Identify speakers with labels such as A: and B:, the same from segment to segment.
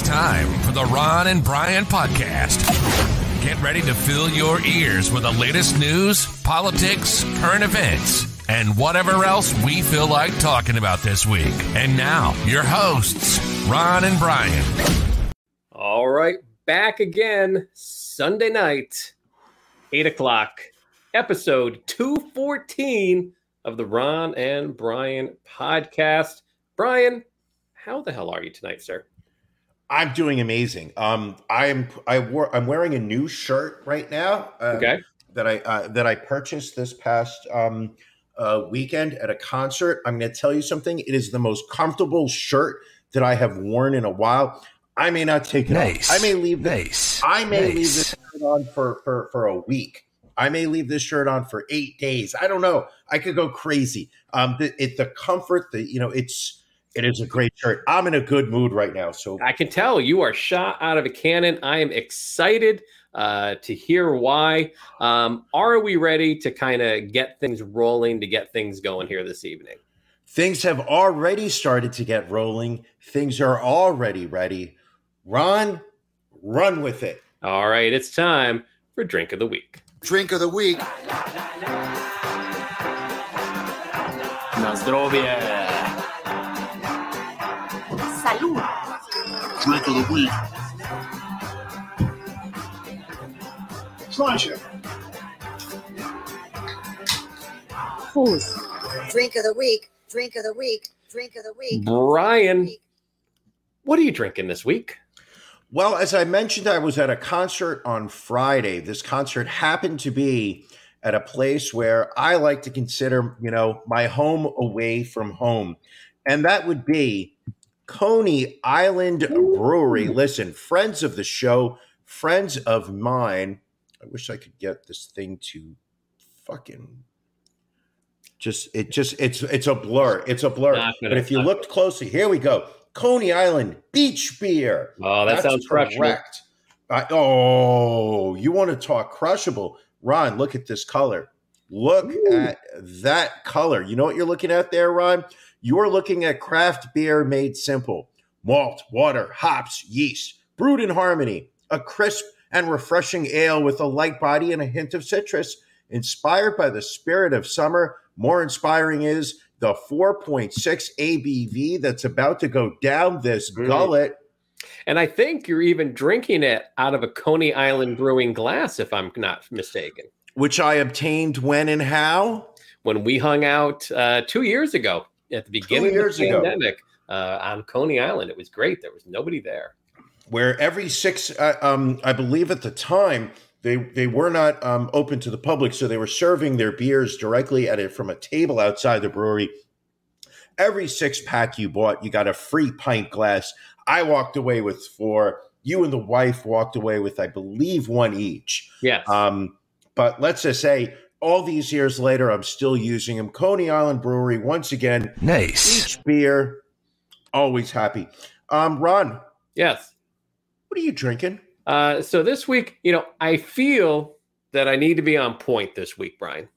A: It's time for the Ron and Brian podcast. Get ready to fill your ears with the latest news, politics, current events, and whatever else we feel like talking about this week. And now, your hosts, Ron and Brian.
B: All right, back again Sunday night, 8 o'clock, episode 214 of the Ron and Brian podcast. Brian, how the hell are you tonight, sir?
C: I'm doing amazing. Um, I'm I wore I'm wearing a new shirt right now. Uh,
B: Okay.
C: That I uh, that I purchased this past um, uh, weekend at a concert. I'm going to tell you something. It is the most comfortable shirt that I have worn in a while. I may not take it
A: Nice.
C: off. I may leave this.
A: Nice.
C: I may leave this shirt on for, for for a week. I may leave this shirt on for eight days. I don't know. I could go crazy. Um, the, it the comfort. The you know it's it is a great shirt. I'm in a good mood right now. So
B: I can tell you are shot out of a cannon. I am excited uh, to hear why. Um, are we ready to kind of get things rolling, to get things going here this evening?
C: Things have already started to get rolling. Things are already ready. Ron, run with it.
B: All right, it's time for Drink of the Week.
D: Drink of the week.
E: Na zdrowie!
D: Drink of the week. Pleasure.
F: Fools.
G: Drink of the week. Drink of the week. Drink of the week.
B: Brian, what are you drinking this week?
C: Well, as I mentioned, I was at a concert on Friday. This concert happened to be at a place where I like to consider, you know, my home away from home. And that would be Coney Island Brewery. Listen, friends of the show, friends of mine. I wish I could get this thing to fucking just it just it's it's a blur. It's a blur.
B: Gonna-
C: But if you looked closely, here we go. Coney Island Beach Beer.
B: Oh, that
C: That's
B: sounds
C: correct. I, oh, you want to talk crushable? Ron, look at this color. Look at that color. You know what you're looking at there, Ron? You're looking at craft beer made simple. Malt, water, hops, yeast, brewed in harmony. A crisp and refreshing ale with a light body and a hint of citrus. Inspired by the spirit of summer, more inspiring is the 4.6 ABV that's about to go down this
B: Mm.
C: gullet.
B: And I think you're even drinking it out of a Coney Island brewing glass, if I'm not mistaken.
C: which I obtained when and how.
B: When we hung out uh, two years ago at the beginning of the pandemic uh, on Coney Island, it was great. There was nobody there.
C: Where every six, uh, um, I believe at the time they they were not um, open to the public, so they were serving their beers directly at it from a table outside the brewery. Every six pack you bought, you got a free pint glass. I walked away with four. You and the wife walked away with, I believe, one each.
B: Yes.
C: Um, but let's just say, all these years later, I'm still using them. Coney Island Brewery, once again,
A: Nice.
C: each beer, always happy. Um, Ron,
B: yes.
C: what are you drinking?
B: Uh, so this week, you know, I feel that I need to be on point this week, Brian,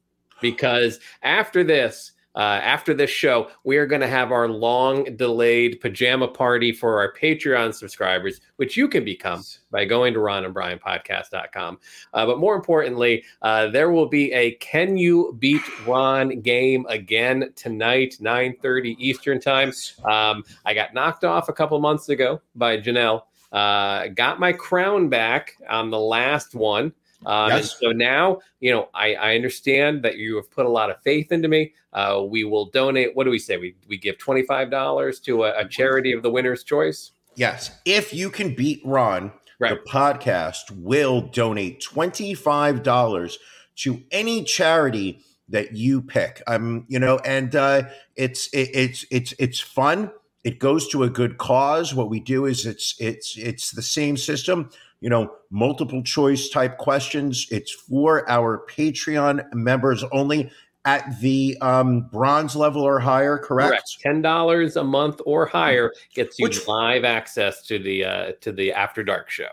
B: because after this, uh, after this show, we are going to have our long delayed pajama party for our Patreon subscribers, which you can become by going to ronandbrianpodcast.com. Uh, but more importantly, uh, there will be a Can You Beat Ron game again tonight, 9.30 Eastern time. Um, I got knocked off a couple months ago by Janelle. Uh, got my crown back on the last one. Um,
C: Yes.
B: so now, you know, I, I understand that you have put a lot of faith into me. Uh, we will donate. What do we say? We, we give $25 to a, a charity of the winner's choice.
C: Yes. If you can beat Ron,
B: Right.
C: the podcast will donate $25 to any charity that you pick. Um, you know, and uh it's it, it's it's it's fun. It goes to a good cause. What we do is it's it's it's the same system, you know, multiple choice type questions. It's for our Patreon members only at the um bronze level or higher, correct?
B: Ten dollars a month or higher gets you
C: Which-
B: live access to the uh, to the After Dark show.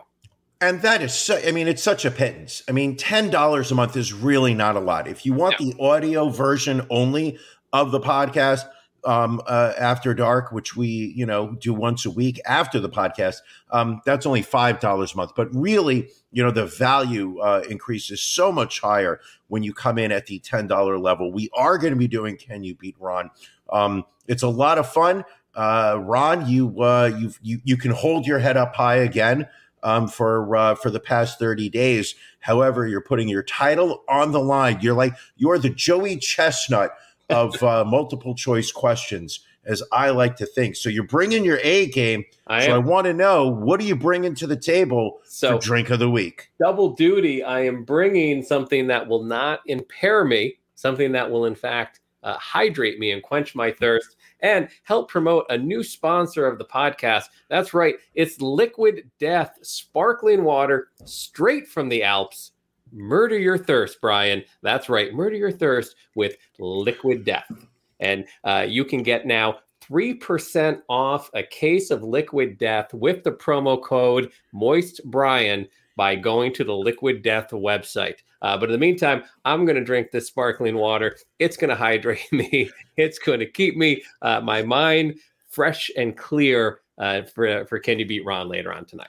C: And that is, so, I mean, it's such a pittance. I mean, $10 a month is really not a lot. If you want the audio version only of the podcast, um, uh, after dark, which we you know do once a week after the podcast. Um, that's only five dollars a month, but really, you know, the value uh, increase is so much higher when you come in at the ten dollar level. We are going to be doing Can You Beat Ron? Um, it's a lot of fun. Uh, Ron, you uh, you you you can hold your head up high again um, for uh, for the past 30 days. However, you're putting your title on the line. You're like you're the Joey Chestnut of uh, multiple choice questions, as I like to think. So you're bringing your A game.
B: I
C: so I want to know what are you bringing to the table
B: so
C: for drink of the week?
B: double duty. I am bringing something that will not impair me, something that will in fact uh, hydrate me and quench my thirst, and help promote a new sponsor of the podcast. That's right, it's Liquid Death sparkling water straight from the Alps. Murder your thirst, Brian. That's right, murder your thirst with Liquid Death. And uh, you can get now 3% off a case of Liquid Death with the promo code Moist Brian by going to the Liquid Death website. Uh, but in the meantime, I'm going to drink this sparkling water. It's going to hydrate me. It's going to keep me uh, my mind fresh and clear uh, for for Can You Beat Ron later on tonight.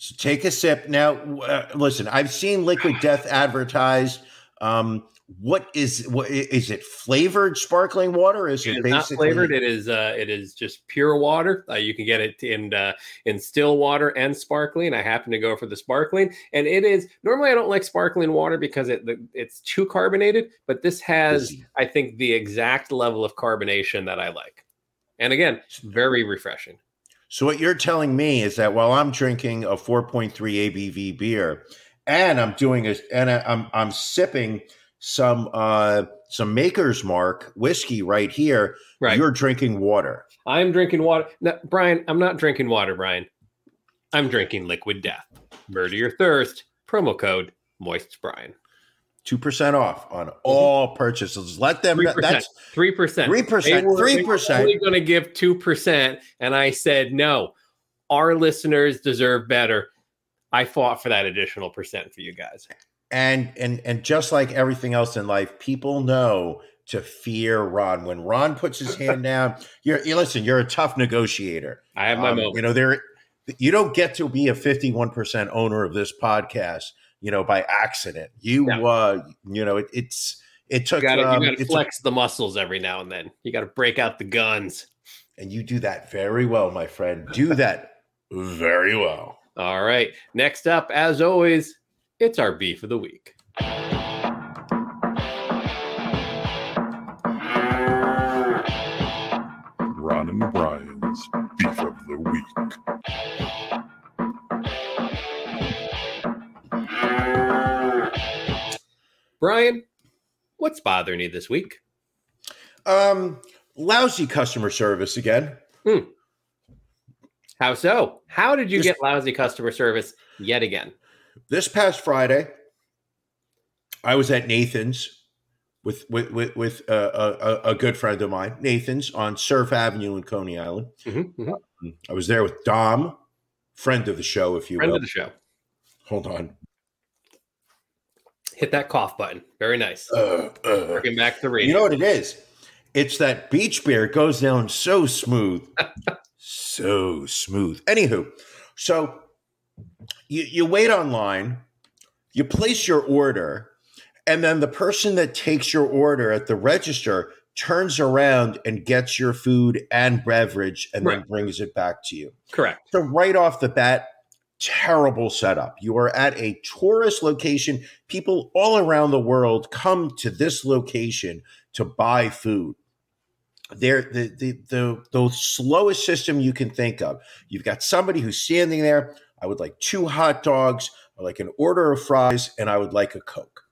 C: So take a sip. Now, uh, listen, I've seen Liquid Death advertised. Um, what is what is it flavored sparkling water? Is
B: It
C: it,
B: is not flavored. It is uh, it is just pure water. Uh, you can get it in uh, in still water and sparkling. I happen to go for the sparkling, and it is normally I don't like sparkling water because it it's too carbonated. But this has I think the exact level of carbonation that I like, and again, it's very refreshing.
C: So what you're telling me is that while I'm drinking a 4.3 ABV beer, and I'm doing a and I- I'm I'm sipping some uh some Maker's Mark whiskey right here,
B: Right.
C: you're drinking water.
B: I'm drinking water. No, Brian, I'm not drinking water, Brian. I'm drinking liquid death. Murder your thirst. Promo code Moist Brian.
C: Two percent off on all purchases. Let them.
B: 3%,
C: That's
B: Three percent.
C: three percent. Three percent.
B: Only going to give two percent, and I said no. Our listeners deserve better. I fought for that additional percent for you guys.
C: And and and just like everything else in life, people know to fear Ron. When Ron puts his hand down, you're you listen. You're a tough negotiator.
B: I have my
C: Um,
B: moment.
C: You know, there you don't get to be a 51% owner of this podcast, you know, by accident. You
B: No.
C: uh you know, it, it's it took
B: you got
C: um,
B: to
C: it's a-
B: flex the muscles every now and then. You got to break out the guns.
C: and you do that very well, my friend. Do that very well.
B: All right. Next up, as always, it's our beef of the week. Brian, what's bothering you this week?
C: Um lousy customer service again. Hmm.
B: How so? How did you
C: Just-
B: get lousy customer service yet again?
C: This past Friday, I was at Nathan's with with with, with uh, a, a good friend of mine, Nathan's on Surf Avenue in Coney Island.
B: Mhm, mhm.
C: I was there with Dom, friend of the show, if you
B: Friend
C: will.
B: of the show.
C: Hold on.
B: Hit that cough button. Very nice.
C: Uh, uh.
B: Bring back the radio.
C: You know what it is? It's that beach beer It goes down so smooth. so smooth. Anywho, so you, you wait online, you place your order, and then the person that takes your order at the register turns around and gets your food and beverage and then brings it back to you.
B: Correct.
C: So right off the bat, terrible setup. You are at a tourist location. People all around the world come to this location to buy food. They're the, the the the slowest system you can think of. You've got somebody who's standing there. I would like two hot dogs, or like an order of fries, and I would like a coke.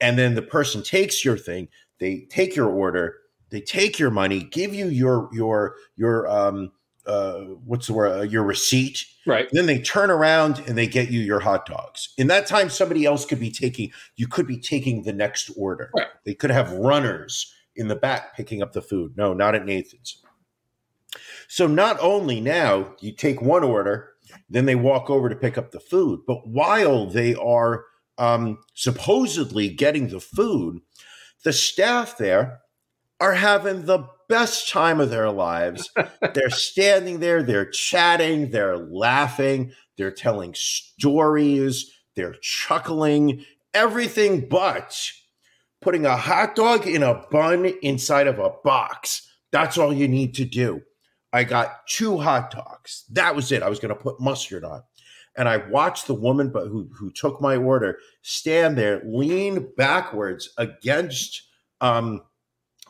C: And then the person takes your thing. They take your order. They take your money, give you your your your um uh what's the word uh, your receipt
B: Right.
C: then they turn around and they get you your hot dogs. In that time, somebody else could be taking, you could be taking the next order.
B: Right.
C: They could have runners in the back picking up the food. No, not at Nathan's. So not only now you take one order, then they walk over to pick up the food, but while they are um, supposedly getting the food, the staff there are having the best time of their lives. they're standing there, they're chatting, they're laughing, they're telling stories, they're chuckling, everything but putting a hot dog in a bun inside of a box. That's all you need to do. I got two hot dogs. That was it. I was going to put mustard on. And I watched the woman but who, who took my order stand there, lean backwards against um,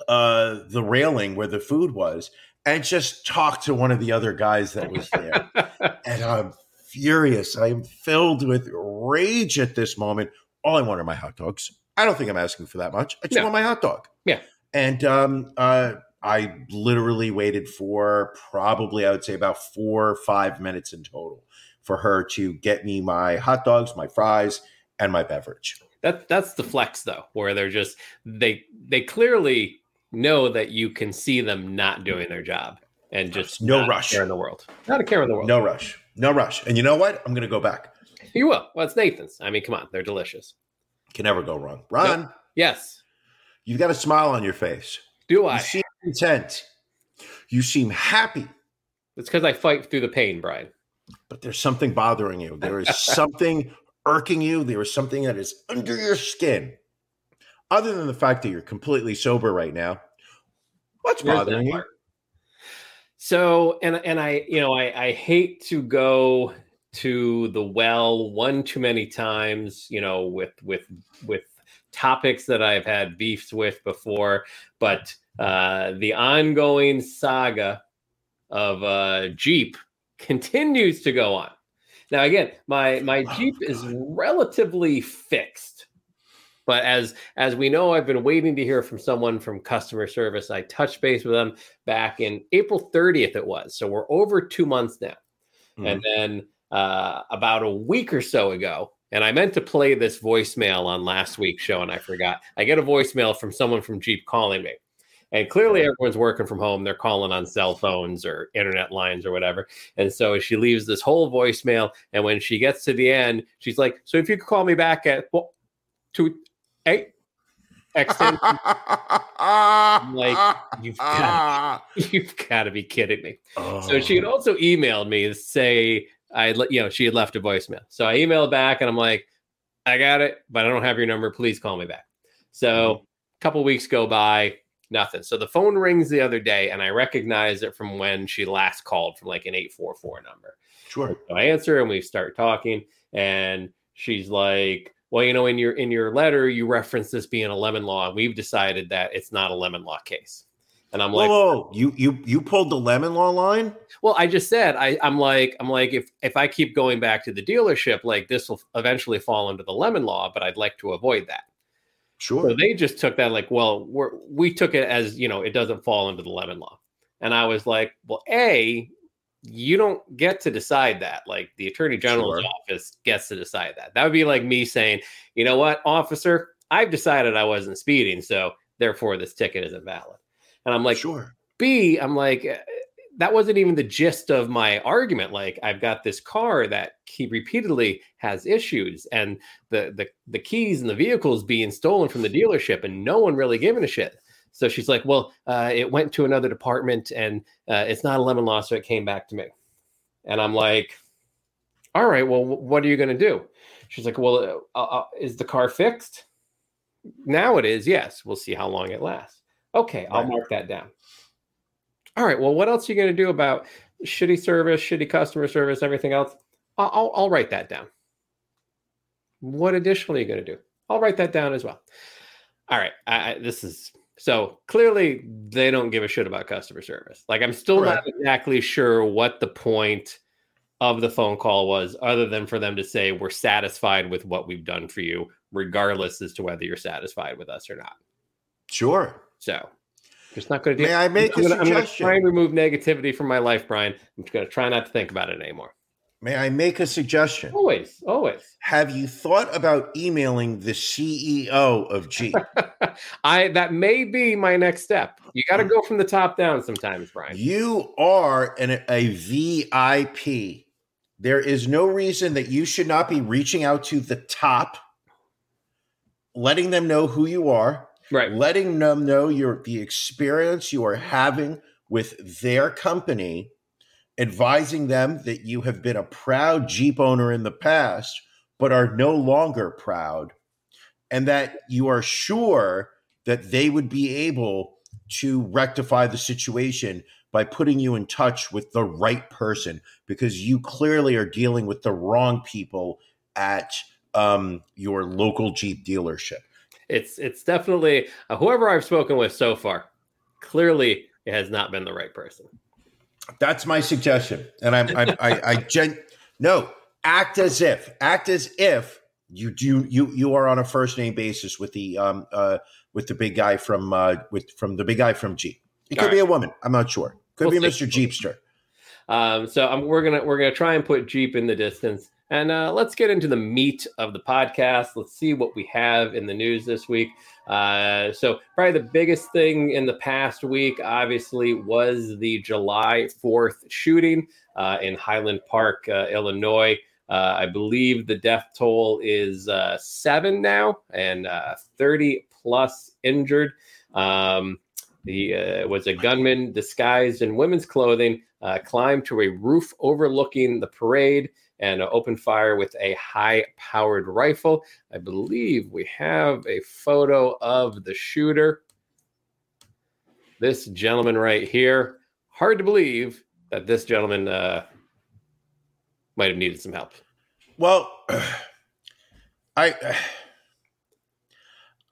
C: uh, the railing where the food was, and just talk to one of the other guys that was there. and I'm furious. I am filled with rage at this moment. All I want are my hot dogs. I don't think I'm asking for that much. I just
B: No.
C: want my hot dog.
B: Yeah.
C: And um, uh, I literally waited for probably, I would say, about four or five minutes in total for her to get me my hot dogs, my fries, and my beverage.
B: That that's the flex though, where they're just they they clearly know that you can see them not doing their job and just
C: No rush.
B: care in the world, not a care in the world.
C: No rush. No rush. And you know what? I'm going to go back.
B: You will. Well, it's Nathan's. I mean, come on, they're delicious.
C: Can never go wrong. Ron,
B: Yes.
C: you've got a smile on your face.
B: Do I?
C: You seem content. You seem happy.
B: It's because I fight through the pain, Brian.
C: but there's something bothering you. There is something irking you. There is something that is under your skin. Other than the fact that you're completely sober right now, what's
B: There's
C: bothering you?
B: So, and and I, you know, I I hate to go to the well one too many times, you know, with with with topics that I've had beefs with before, but uh, the ongoing saga of uh, Jeep continues to go on. Now, again, my my
C: Oh,
B: Jeep is relatively fixed, but as as we know, I've been waiting to hear from someone from customer service. I touched base with them back in April 30th. It was so we're over two months now, and then uh, about a week or so ago. And I meant to play this voicemail on last week's show, and I forgot. I get a voicemail from someone from Jeep calling me. And clearly, everyone's working from home. They're calling on cell phones or internet lines or whatever. And so she leaves this whole voicemail. And when she gets to the end, she's like, So if you could call me back at well, two, extension, like, you've got- you've got to be kidding me. So she had
C: Oh.
B: also emailed me to say I, you know, she had left a voicemail. So I emailed back and I'm like, I got it, but I don't have your number. Please call me back. So a couple weeks go by, nothing. So the phone rings the other day, and I recognize it from when she last called from like an eight four four number.
C: sure.
B: So I answer and we start talking, and she's like, "Well, you know, in your in your letter, you reference this being a lemon law, and we've decided that it's not a lemon law case." And I'm like,
C: whoa, you you you pulled the lemon law line?
B: well, I just said I, I'm like I'm like if if I keep going back to the dealership, like this will eventually fall under the lemon law, but I'd like to avoid that.
C: Sure.
B: So they just took that like, well, we're we took it as you know it doesn't fall under the lemon law, and I was like, well, a you don't get to decide that. Like the attorney general's
C: Sure.
B: office gets to decide that. That would be like me saying, you know what, officer, I've decided I wasn't speeding, so therefore this ticket isn't valid. And I'm like,
C: sure.
B: B, I'm like, eh, that wasn't even the gist of my argument. Like, I've got this car that he repeatedly has issues, and the the the keys and the vehicles being stolen from the dealership, and no one really giving a shit. So she's like, "Well, uh, it went to another department, and uh, it's not a lemon law, so it came back to me." And I'm like, "All right, well, wh- what are you going to do?" She's like, "Well, uh, uh, is the car fixed?" Now it is. Yes. We'll see how long it lasts. Okay, I'll mark that down. All right. Well, what else are you going to do about shitty service, shitty customer service, everything else? I'll, I'll, I'll write that down. What additionally are you going to do? I'll write that down as well. All right. I, I, this is so clearly they don't give a shit about customer service. Like I'm still not exactly sure what the point of the phone call was, other than for them to say we're satisfied with what we've done for you, regardless as to whether you're satisfied with us or not.
C: Sure.
B: So just not going to do.
C: May I make
B: I'm
C: a
B: gonna, I'm gonna try and remove negativity from my life, Brian. I'm just going to try not to think about it anymore.
C: May I make a suggestion?
B: Always, always.
C: Have you thought about emailing the CEO of G?
B: I that may be my next step. You got to go from the top down sometimes, Brian.
C: You are an, a VIP. There is no reason that you should not be reaching out to the top, letting them know who you are.
B: Right.
C: letting them know your the experience you are having with their company, advising them that you have been a proud Jeep owner in the past, but are no longer proud, and that you are sure that they would be able to rectify the situation by putting you in touch with the right person because you clearly are dealing with the wrong people at um, your local Jeep dealership.
B: It's it's definitely uh, whoever I've spoken with so far. Clearly, it has not been the right person.
C: That's my suggestion, and I'm I I, I gen no act as if act as if you do you you are on a first name basis with the um uh with the big guy from uh with from the big guy from Jeep. It could be a woman. I'm not sure. Could
B: We'll
C: be
B: see.
C: Mr. Jeepster.
B: Um, so I'm, we're gonna we're gonna try and put Jeep in the distance, and uh, let's get into the meat of the podcast. Let's see what we have in the news this week. Uh, so probably the biggest thing in the past week, obviously, was the July 4th shooting uh, in Highland Park, uh, Illinois. Uh, I believe the death toll is uh, seven now, and uh, 30 plus injured. Um, he uh, was a gunman disguised in women's clothing, uh, climbed to a roof overlooking the parade, and opened fire with a high powered rifle. I believe we have a photo of the shooter. This gentleman right here. Hard to believe that this gentleman uh, might have needed some help.
C: Well, I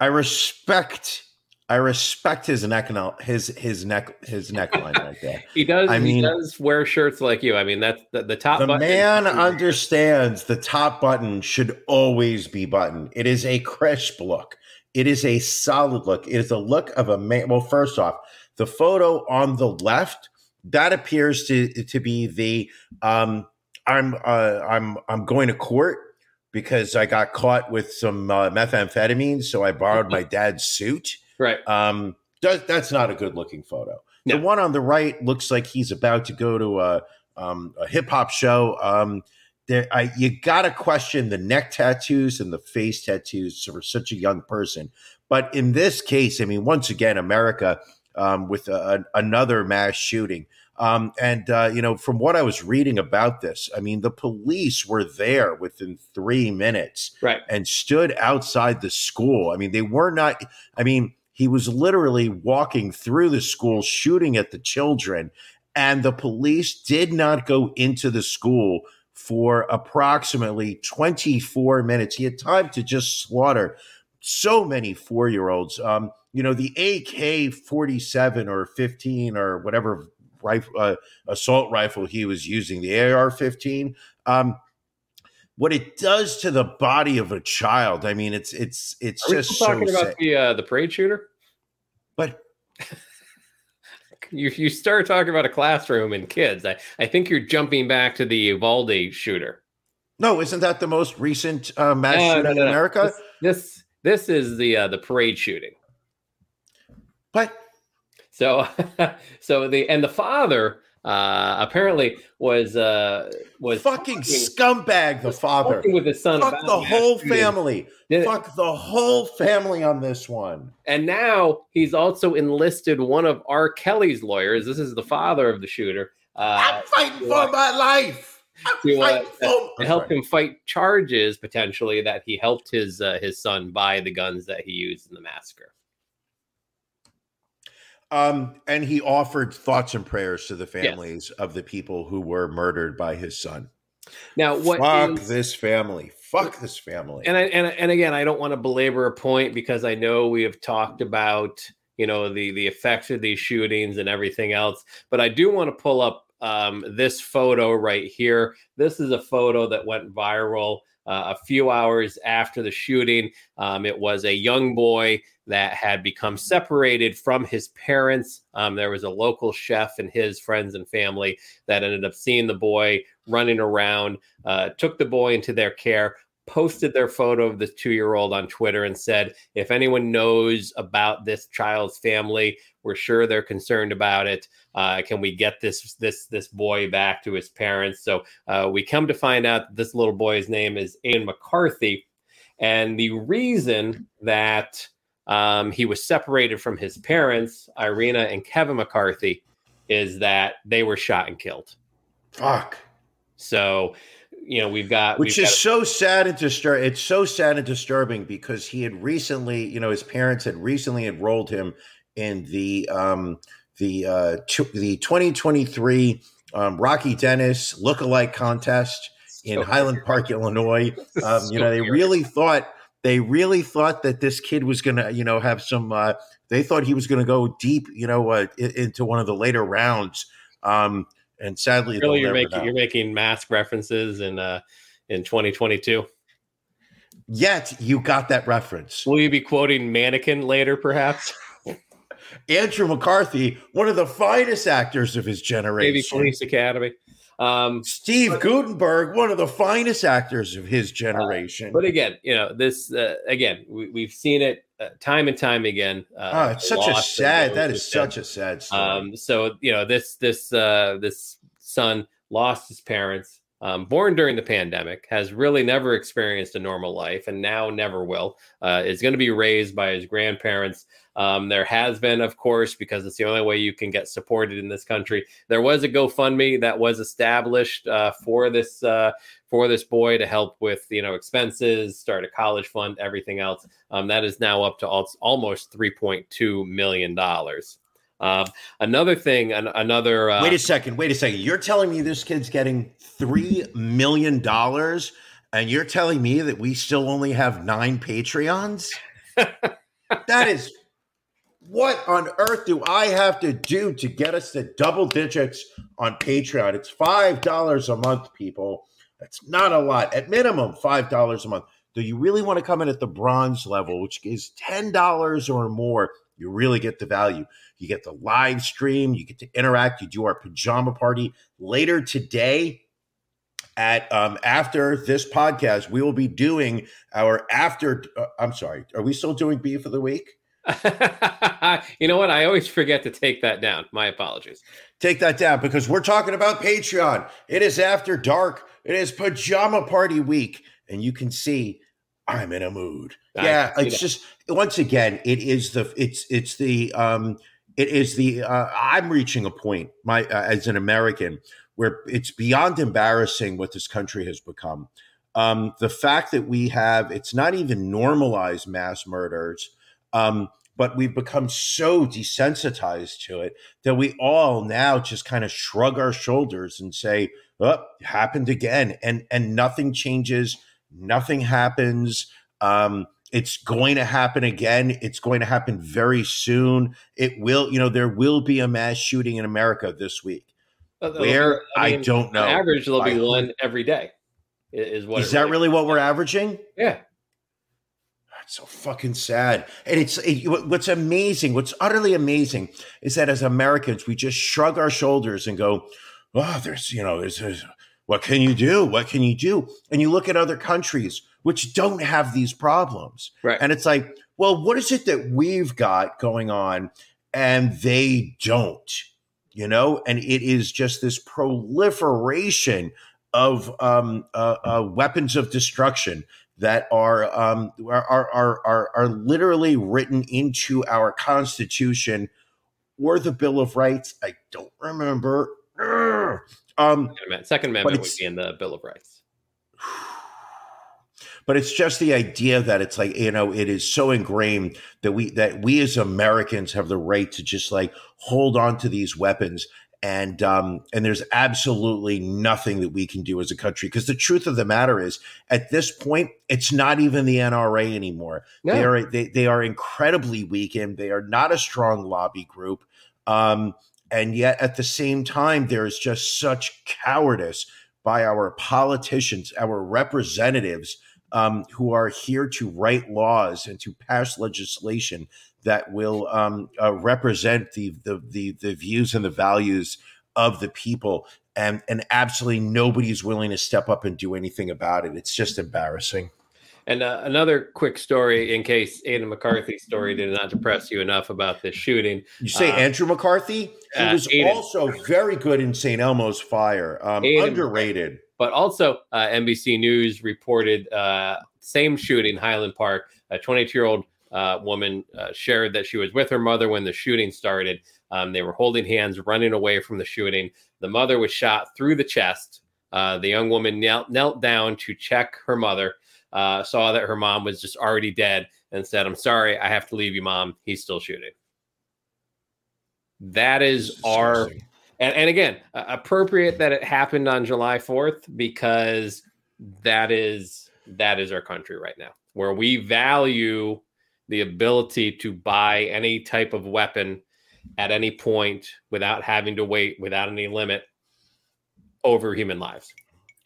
C: I respect I respect his neck his his neck his neckline right there.
B: He does.
C: I
B: he
C: mean-
B: does wear shirts like you. I mean, that's the, the top.
C: The
B: button-
C: man understands the top button should always be buttoned. It is a crisp look. It is a solid look. It is a look of a man. Well, first off, the photo on the left that appears to to be the um, I'm uh, I'm I'm going to court because I got caught with some uh, methamphetamine, so I borrowed my dad's suit.
B: Right.
C: Um, that, that's not a good looking photo.
B: No.
C: The one on the right looks like he's about to go to a, um, a hip hop show. Um, there, I, you got to question the neck tattoos and the face tattoos for such a young person. But in this case, I mean, once again, America um, with a, a- another mass shooting. Um, and, uh, you know, from what I was reading about this, I mean, the police were there within three minutes
B: Right.
C: and stood outside the school. I mean, they were not, I mean, he was literally walking through the school shooting at the children, and the police did not go into the school for approximately 24 minutes. He had time to just slaughter so many four year olds. Um, you know, the AK 47 or 15 or whatever rifle, uh, assault rifle he was using, the AR 15. Um, what it does to the body of a child, I mean, it's it's it's
B: Are we
C: just
B: still
C: so
B: talking about the uh, the parade shooter?
C: But
B: You you start talking about a classroom and kids. I, I think you're jumping back to the Uvalde shooter.
C: no, isn't that the most recent uh, mass
B: No,
C: shooting
B: no, no,
C: in. America?
B: This this, this is the uh, the parade shooting.
C: But
B: So so the and the father uh, apparently was uh, was
C: fucking scumbag, the father.
B: with his son.
C: Fuck the whole family. Fuck the whole family on this one.
B: And now he's also enlisted one of R. Kelly's lawyers. This is the father of the shooter. Uh,
C: I'm fighting for my life. I'm
B: to, uh,
C: fighting for
B: to help him fight charges potentially that he helped his uh, his son buy the guns that he used in the massacre.
C: Um, and he offered thoughts and prayers to the families of the people who were murdered by his son.
B: Now, what
C: Fuck
B: is-
C: this family. Fuck this family.
B: and I, and and again, I don't want to belabor a point because I know we have talked about you know the the effects of these shootings and everything else, but I do want to pull up um, this photo right here. This is a photo that went viral uh, a few hours after the shooting. Um, it was a young boy that had become separated from his parents. Um, there was a local chef and his friends and family that ended up seeing the boy running around, uh, took the boy into their care, posted their photo of the two year old on Twitter, and said, If anyone knows about this child's family, we're sure they're concerned about it. Uh, can we get this this this boy back to his parents? So uh, we come to find out that this little boy's name is Ian McCarthy, and the reason that um, he was separated from his parents, Irina and Kevin McCarthy, is that they were shot and killed.
C: Fuck.
B: So, you know, we've got
C: Which
B: we've
C: is
B: got-
C: so sad and disturbing. It's so sad and disturbing because he had recently, you know, his parents had recently enrolled him in the um the uh tw- the 2023 um, Rocky Dennis lookalike contest in
B: so-
C: Highland Park, Illinois. Um,
B: so
C: you know, they
B: weird.
C: really thought they really thought that this kid was gonna, you know, have some. Uh, they thought he was gonna go deep, you know, uh, i- into one of the later rounds. Um, and sadly,
B: really you're making
C: know.
B: you're making mask references in uh in 2022.
C: Yet you got that reference.
B: Will you be quoting Mannequin later, perhaps?
C: Andrew McCarthy, one of the finest actors of his generation. Maybe.
B: Police Academy. Um,
C: Steve Guttenberg, one of the finest actors of his generation.
B: but again, you know, this uh, again, we, we've seen it uh, time and time again. Uh,
C: oh, it's such a sad. That is such a sad story.
B: Um, so you know, this this uh, this son lost his parents, um, born during the pandemic, has really never experienced a normal life, and now never will. Uh, is going to be raised by his grandparents. Um, there has been, of course, because it's the only way you can get supported in this country. There was a GoFundMe that was established uh, for this uh, for this boy to help with you know expenses, start a college fund, everything else. Um, that is now up to al- almost three point two million dollars. Um, another thing, an, another. Uh,
C: wait a second. Wait a second. You're telling me this kid's getting three million dollars, and you're telling me that we still only have nine Patreons? that is. What on earth do I have to do to get us to double digits on Patreon? It's five dollars a month, people. That's not a lot. At minimum, five dollars a month. Do you really want to come in at the bronze level, which is ten dollars or more? You really get the value. You get the live stream. You get to interact. You do our pajama party later today. At um, after this podcast, we will be doing our after. Uh, I'm sorry. Are we still doing beef of the week?
B: you know what? I always forget to take that down. My apologies.
C: Take that down because we're talking about Patreon. It is after dark. It is pajama party week, and you can see I'm in a mood.
B: I
C: yeah, it's
B: that.
C: just once again, it is the it's it's the um it is the uh, I'm reaching a point my uh, as an American where it's beyond embarrassing what this country has become. Um, the fact that we have it's not even normalized mass murders. Um, but we've become so desensitized to it that we all now just kind of shrug our shoulders and say, "Oh, it happened again," and and nothing changes, nothing happens. Um, it's going to happen again. It's going to happen very soon. It will, you know, there will be a mass shooting in America this week. Where I,
B: mean,
C: don't know.
B: Average, there'll be one every day. Is what?
C: Is that really what we're averaging?
B: Yeah.
C: So fucking sad. And it's it, what's amazing, what's utterly amazing is that as Americans, we just shrug our shoulders and go, oh, there's, you know, there's, there's what can you do? What can you do? And you look at other countries which don't have these problems.
B: Right.
C: And it's like, well, what is it that we've got going on and they don't? You know, and it is just this proliferation of um, uh, uh, weapons of destruction that are, um, are, are are are literally written into our Constitution or the Bill of Rights. I don't remember. Um,
B: Second Amendment- Second Amendment would be in the Bill of Rights.
C: but it's just the idea that it's like you know it is so ingrained that we that we as Americans have the right to just like hold on to these weapons and um and there's absolutely nothing that we can do as a country because the truth of the matter is at this point it's not even the NRA anymore
B: No.
C: they are they, they are incredibly weakened they are not a strong lobby group um and yet at the same time there is just such cowardice by our politicians our representatives um, who are here to write laws and to pass legislation that will um, uh, represent the, the the the views and the values of the people, and and absolutely nobody's willing to step up and do anything about it. It's just embarrassing.
B: And uh, another quick story, in case Aiden McCarthy's story did not depress you enough about this shooting.
C: You say
B: Uh,
C: Andrew McCarthy? He
B: uh,
C: was
B: Aiden.
C: also very good in St. Elmo's Fire. Um, underrated.
B: But also, uh, NBC News reported uh, same shooting, Highland Park. A 22 year old uh, woman uh, shared that she was with her mother when the shooting started. Um, they were holding hands, running away from the shooting. The mother was shot through the chest. Uh, the young woman knelt, knelt down to check her mother, uh, saw that her mom was just already dead, and said, I'm sorry, I have to leave you, mom. He's still shooting. That is our and, and again uh, appropriate that it happened on july 4th because that is that is our country right now where we value the ability to buy any type of weapon at any point without having to wait without any limit over human lives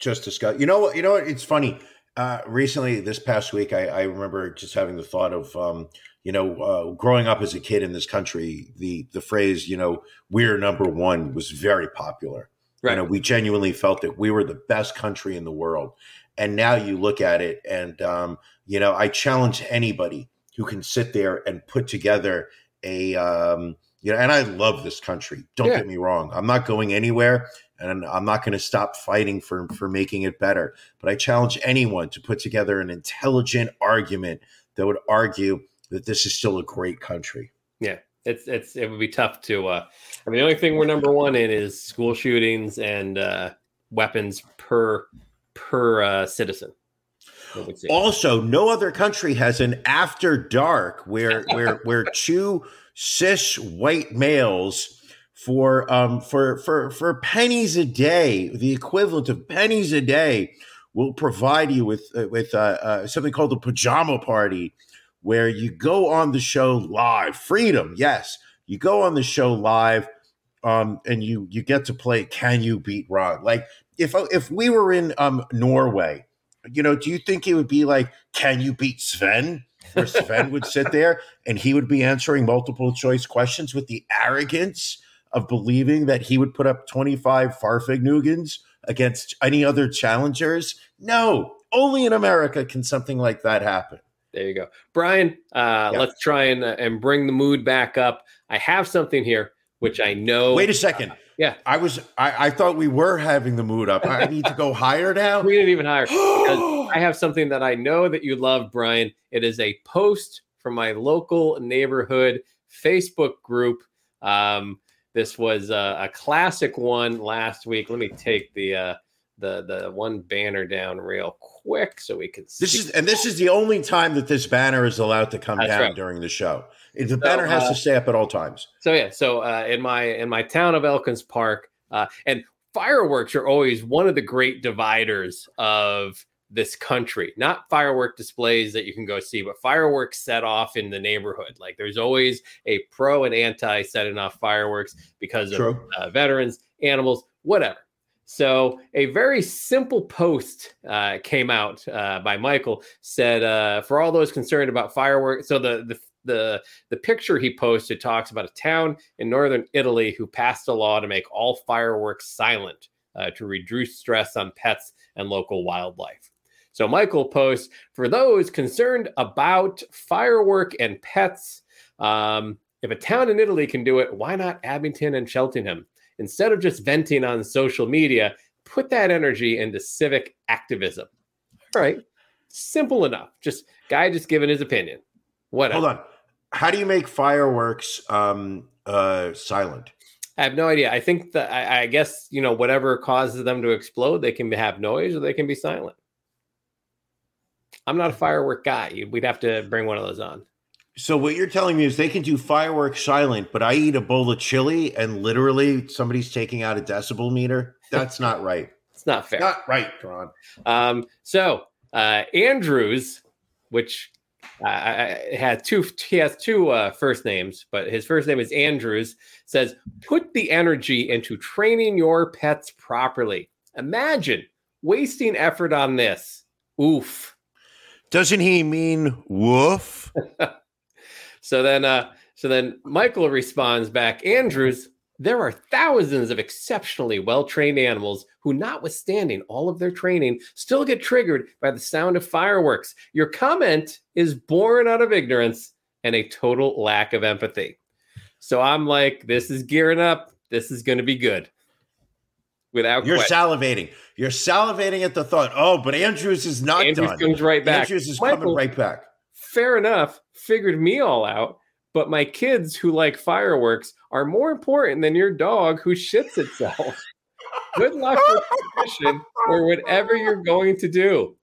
C: just discuss. You know what? You know what? It's funny. Uh, recently, this past week, I, I remember just having the thought of, um, you know, uh, growing up as a kid in this country. The the phrase, you know, "we're number one" was very popular.
B: Right.
C: You know, we genuinely felt that we were the best country in the world. And now you look at it, and um, you know, I challenge anybody who can sit there and put together a, um, you know, and I love this country. Don't
B: Yeah.
C: get me wrong. I'm not going anywhere and I'm not going to stop fighting for for making it better. But I challenge anyone to put together an intelligent argument that would argue that this is still a great country. Yeah.
B: It's it's it would be tough to uh i mean the only thing we're number one in is school shootings and uh weapons per per uh citizen What we see.
C: Also, no other country has an after dark where where where two cis white males for um for for for pennies a day, the equivalent of pennies a day, will provide you with uh, with uh, uh, something called a pajama party, where you go on the show live. Freedom, yes, you go on the show live, um, and you you get to play. Can you beat Rod? Like if if we were in um Norway you know, do you think it would be like, can you beat Sven? Where Sven would sit there and he would be answering multiple choice questions with the arrogance of believing that he would put up 25 Farfignugans against any other challengers? No, only in America can something like that happen.
B: There you go, Brian. Uh,
C: Yeah.
B: Let's try and uh, and bring the mood back up. I have something here which I know.
C: Wait a second.
B: Yeah.
C: I was I, I thought we were having the mood up. I need to go higher now.
B: We didn't even higher. because I have something that I know that you love, Brian. It is a post from my local neighborhood Facebook group. Um, this was a, a classic one last week. Let me take the uh, the the one banner down real quick so we can see.
C: This is and this is the only time that this banner is allowed to come
B: That's
C: down
B: right.
C: during the show. The banner has
B: uh,
C: to stay up at all times.
B: So yeah, so uh, in my in my town of Elkins Park, uh, and fireworks are always one of the great dividers of this country. Not firework displays that you can go see, but fireworks set off in the neighborhood. Like there's always a pro and anti setting off fireworks because of
C: True.
B: uh, veterans, animals, whatever. So a very simple post uh, came out uh, by Michael said uh, for all those concerned about fireworks. So the the the the picture he posted talks about a town in northern Italy who passed a law to make all fireworks silent uh, to reduce stress on pets and local wildlife. So Michael posts for those concerned about firework and pets. Um, if a town in Italy can do it, why not Abington and Cheltenham? Instead of just venting on social media, put that energy into civic activism. All right, simple enough. Just guy just giving his opinion. Whatever.
C: Hold on. How do you make fireworks um, uh, silent?
B: I have no idea. I think that I, I guess you know whatever causes them to explode, they can have noise or they can be silent. I'm not a firework guy. We'd have to bring one of those on.
C: So what you're telling me is they can do fireworks silent, but I eat a bowl of chili and literally somebody's taking out a decibel meter. That's not right.
B: It's not fair.
C: Not right, Ron.
B: Um, so uh, Andrews, which I- I- had two, he has two uh, first names, but his first name is Andrews. Says, put the energy into training your pets properly. Imagine wasting effort on this. Oof.
C: Doesn't he mean woof?
B: So then, uh, so then Michael responds back, Andrews, there are thousands of exceptionally well trained animals who, notwithstanding all of their training, still get triggered by the sound of fireworks. Your comment is born out of ignorance and a total lack of empathy. So I'm like, this is gearing up. This is going to be good. Without
C: You're
B: question.
C: salivating. You're salivating at the thought. Oh, but Andrews is not
B: Andrews
C: done.
B: comes right back.
C: Andrews is
B: Michael-
C: coming right back.
B: fair enough, figured me all out. But my kids who like fireworks are more important than your dog who shits itself. Good luck with the mission or whatever you're going to do.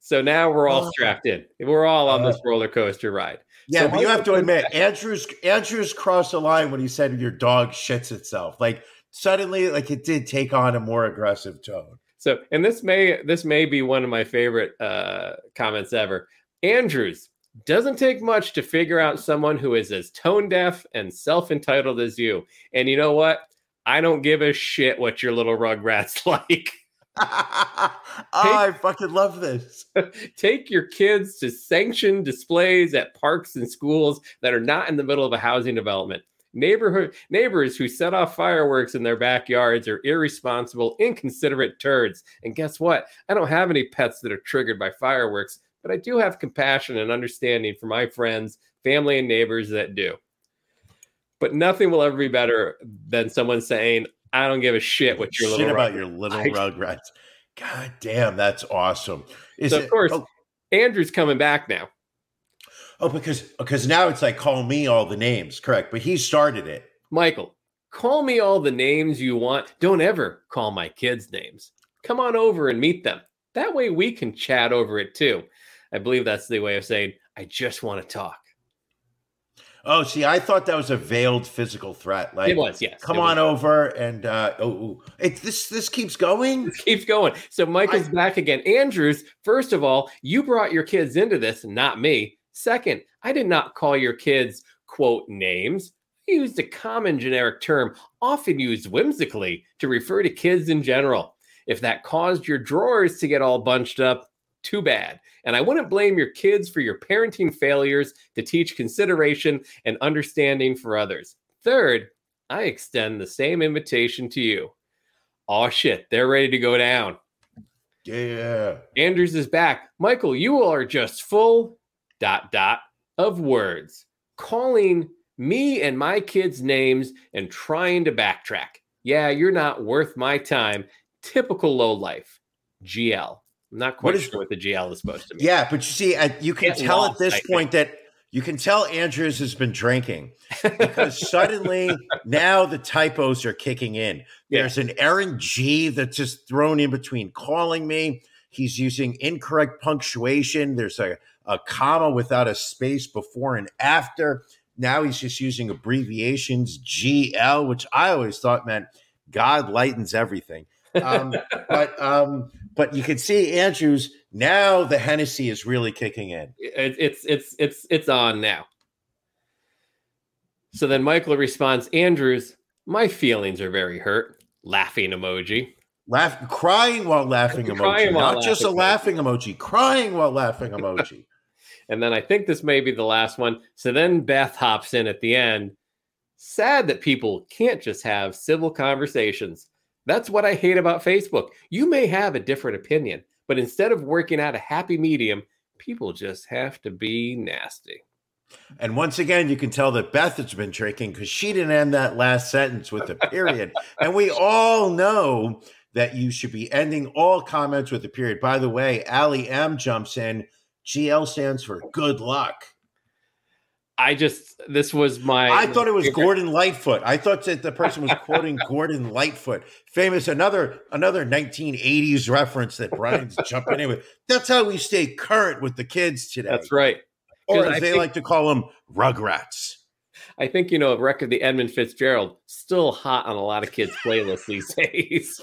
B: So now we're all strapped in. We're all on this roller coaster ride.
C: Yeah,
B: So
C: but you have to admit, Andrews Andrews crossed the line when he said your dog shits itself. Like suddenly, like it did take on a more aggressive tone.
B: So, and this may this may be one of my favorite uh, comments ever. Andrews doesn't take much to figure out someone who is as tone deaf and self entitled as you. And you know what? I don't give a shit what your little rugrats like.
C: oh, I fucking love this.
B: Take your kids to sanctioned displays at parks and schools that are not in the middle of a housing development. Neighborhood neighbors who set off fireworks in their backyards are irresponsible, inconsiderate turds. And guess what? I don't have any pets that are triggered by fireworks, but I do have compassion and understanding for my friends, family, and neighbors that do. But nothing will ever be better than someone saying, "I don't give a shit what your
C: Shit
B: little
C: about your little
B: like."
C: rugrats. God damn, that's awesome. Is
B: So
C: it,
B: of course,
C: oh,
B: Andrew's coming back now.
C: oh, because because now it's like call me all the names, correct? But he started it.
B: Michael, call me all the names you want. Don't ever call my kids names. Come on over and meet them. That way we can chat over it too. I believe that's the way of saying, I just want to talk.
C: Oh, see, I thought that was a veiled physical threat. Like,
B: it was, yes.
C: come
B: was.
C: on over and uh, oh, it this this keeps going.
B: This keeps going. So Michael's
C: I-
B: back again. Andrews, first of all, you brought your kids into this, not me. Second, I did not call your kids quote names. I used a common generic term, often used whimsically, to refer to kids in general. If that caused your drawers to get all bunched up, too bad. And I wouldn't blame your kids for your parenting failures to teach consideration and understanding for others. Third, I extend the same invitation to you. Oh shit, they're ready to go down.
C: Yeah.
B: Andrews is back. Michael, you are just full dot dot of words, calling me and my kids names and trying to backtrack. Yeah, you're not worth my time. Typical low life. GL. I'm not quite
C: What is-
B: sure what the GL is supposed to mean.
C: Yeah, but you see, I, you can
B: Get
C: tell
B: lost,
C: at this
B: I think.
C: point that you can tell Andrews has been drinking because suddenly now the typos are kicking in.
B: Yeah.
C: There's an Aaron G that's just thrown in between calling me. He's using incorrect punctuation. There's a, a comma without a space before and after. Now he's just using abbreviations GL, which I always thought meant God lightens everything. Um, but um, but you can see Andrews now the Hennessy is really kicking in.
B: It- it's it's it's it's on now. So then Michael responds, Andrews, my feelings are very hurt. Laughing emoji.
C: Laugh, crying while laughing emoji,
B: Crying while
C: not just a
B: laughing
C: laughing emoji, crying while laughing emoji.
B: And then I think this may be the last one. So then Beth hops in at the end. Sad that people can't just have civil conversations. That's what I hate about Facebook. You may have a different opinion, but instead of working out a happy medium, people just have to be nasty.
C: and once again, you can tell that Beth has been drinking because she didn't end that last sentence with a period. and we all know that you should be ending all comments with a period. By the way, Ali M jumps in. GL stands for good luck.
B: I just this was my
C: I thought it was
B: favorite-
C: Gordon Lightfoot. I thought that the person was quoting Gordon Lightfoot, famous another another 1980s reference that Brian's jumping in with. That's how we stay current with the kids today.
B: That's right.
C: Or as
B: I
C: they
B: think-
C: like to call them, Rugrats.
B: I think you know, a record the Edmund Fitzgerald still hot on a lot of kids' playlists these days.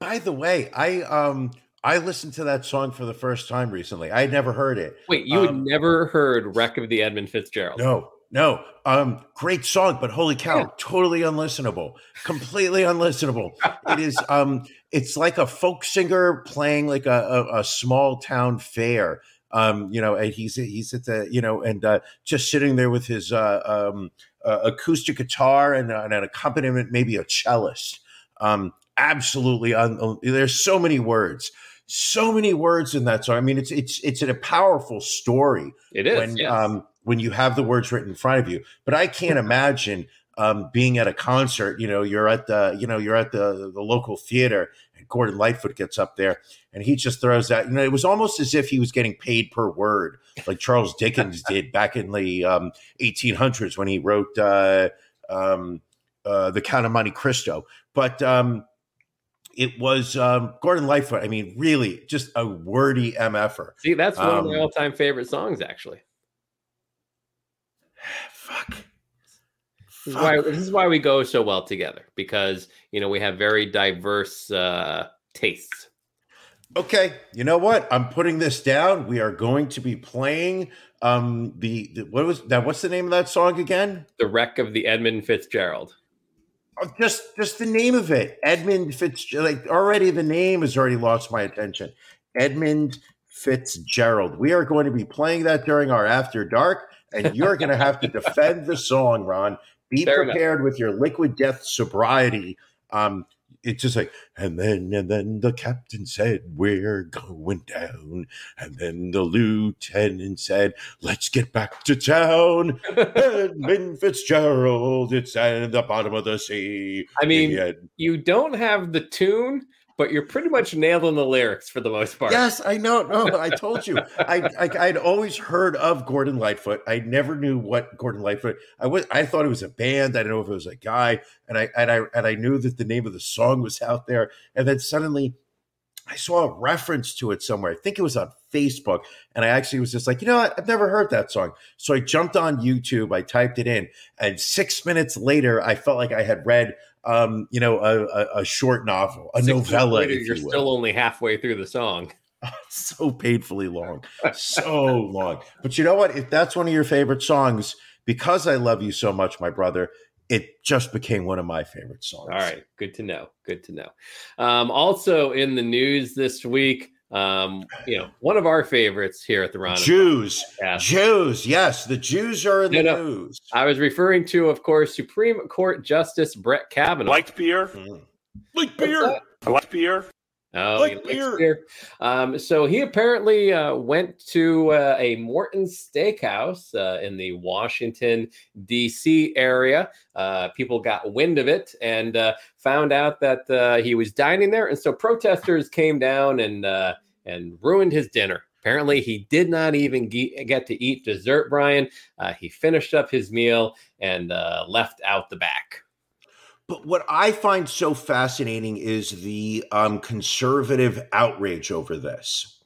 C: By the way, I um I listened to that song for the first time recently. I had never heard it.
B: Wait, you had
C: Um,
B: never heard "Wreck of the Edmund Fitzgerald"?
C: No, no. Um, great song, but holy cow,
B: Yeah.
C: totally unlistenable. Completely unlistenable. it is um it's like a folk singer playing like a, a, a small town fair. Um, you know, and he's he's at the, you know, and uh just sitting there with his uh um uh, acoustic guitar and, uh, and an accompaniment, maybe a cellist. Um, absolutely un- there's so many words. So many words in that song. I mean, it's it's it's a powerful story
B: It is.
C: when
B: yes.
C: um when you have the words written in front of you. But I can't imagine um, being at a concert. You know, you're at the you know you're at the the local theater, and Gordon Lightfoot gets up there, and he just throws that. You know, it was almost as if he was getting paid per word, like Charles Dickens did back in the um, 1800s when he wrote uh, um, uh, the Count of Monte Cristo. But um, it was um, Gordon Lightfoot. I mean, really, just a wordy mf'er.
B: See, that's one of my
C: Um,
B: all-time favorite songs, actually.
C: Fuck.
B: This is why this is why we go so well together because you know we have very diverse uh, tastes.
C: Okay, you know what? I'm putting this down. We are going to be playing um the, the what was that? What's the name of that song again?
B: The wreck of the Edmund Fitzgerald.
C: Oh, just just the name of it, Edmund Fitzgerald. Like already, the name has already lost my attention. Edmund Fitzgerald. We are going to be playing that during our after dark, and you're going to have to defend the song, Ron. Be
B: Fair enough.
C: prepared with your liquid death sobriety. Um, it's just like, and then and then the captain said, "We're going down," and then the lieutenant said, "Let's get back to town." Edmund Fitzgerald, it's at the bottom of the sea.
B: I mean,
C: Yeah.
B: you don't have the tune, but you're pretty much nailing the lyrics for the most part.
C: yes, I know. No, I told you. I, I I'd always heard of Gordon Lightfoot. I never knew what Gordon Lightfoot. I was. I thought it was a band. I didn't know if it was a guy. And I and I and I knew that the name of the song was out there. And then suddenly, I saw a reference to it somewhere. I think it was on Facebook. And I actually was just like, you know what? I've never heard that song. So I jumped on YouTube. I typed it in, and six minutes later, I felt like I had read, um, you know, a, a, a short novel, a
B: Six
C: novella.
B: later,
C: you will
B: still only halfway through the song.
C: so painfully long, so long. But you know what? If that's one of your favorite songs, because I love you so much, my brother, it just became one of my favorite songs.
B: All right, good to know. Good to know. Um, also in the news this week, um, you know, one of our favorites here at the Ron. and
C: Jews,
B: podcast.
C: Jews, yes, the Jews are in
B: No,
C: the
B: no.
C: news.
B: I was referring to, of course, Supreme Court Justice Brett Kavanaugh.
H: Like beer.
C: Mm.
H: Like beer. I like beer.
B: Oh,
C: Like beer.
B: beer. Um, so he apparently uh, went to uh, a Morton Steakhouse uh, in the Washington D.C. area. Uh, people got wind of it and uh, found out that uh, he was dining there, and so protesters came down and uh, and ruined his dinner. Apparently, he did not even get to eat dessert. Brian, uh, he finished up his meal and uh, left out the back.
C: But what I find so fascinating is the um, conservative outrage over this.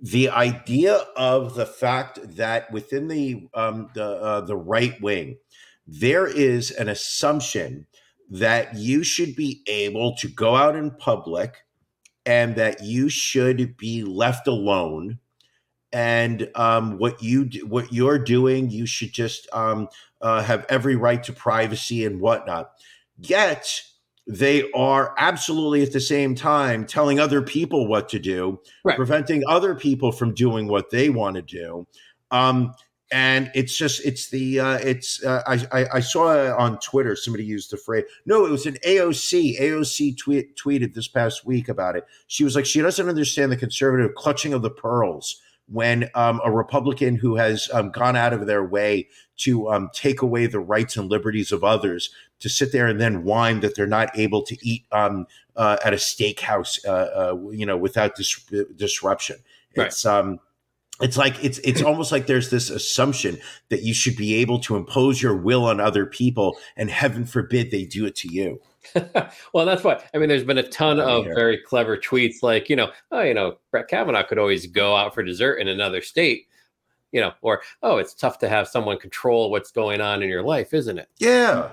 C: The idea of the fact that within the um, the uh, the right wing, there is an assumption that you should be able to go out in public and that you should be left alone. And um, what you what you're doing you should just um, uh, have every right to privacy and whatnot. Yet they are absolutely at the same time telling other people what to do
B: Right.
C: preventing other people from doing what they want to do. Um, and it's just it's the uh, it's uh, I, I I saw on Twitter somebody used the phrase no it was an AOC AOC tweet, tweeted this past week about it she was like she doesn't understand the conservative clutching of the pearls when um, a Republican who has um, gone out of their way to um, take away the rights and liberties of others to sit there and then whine that they're not able to eat um, uh, at a steakhouse, uh, uh, you know, without dis- disruption.
B: Right.
C: It's um, it's like it's it's almost like there's this assumption that you should be able to impose your will on other people, and heaven forbid they do it to you.
B: well, that's why I mean. There's been a ton of
C: yeah.
B: very clever tweets, like you know, oh, you know, Brett Kavanaugh could always go out for dessert in another state, you know, or oh, it's tough to have someone control what's going on in your life, isn't it?
C: Yeah,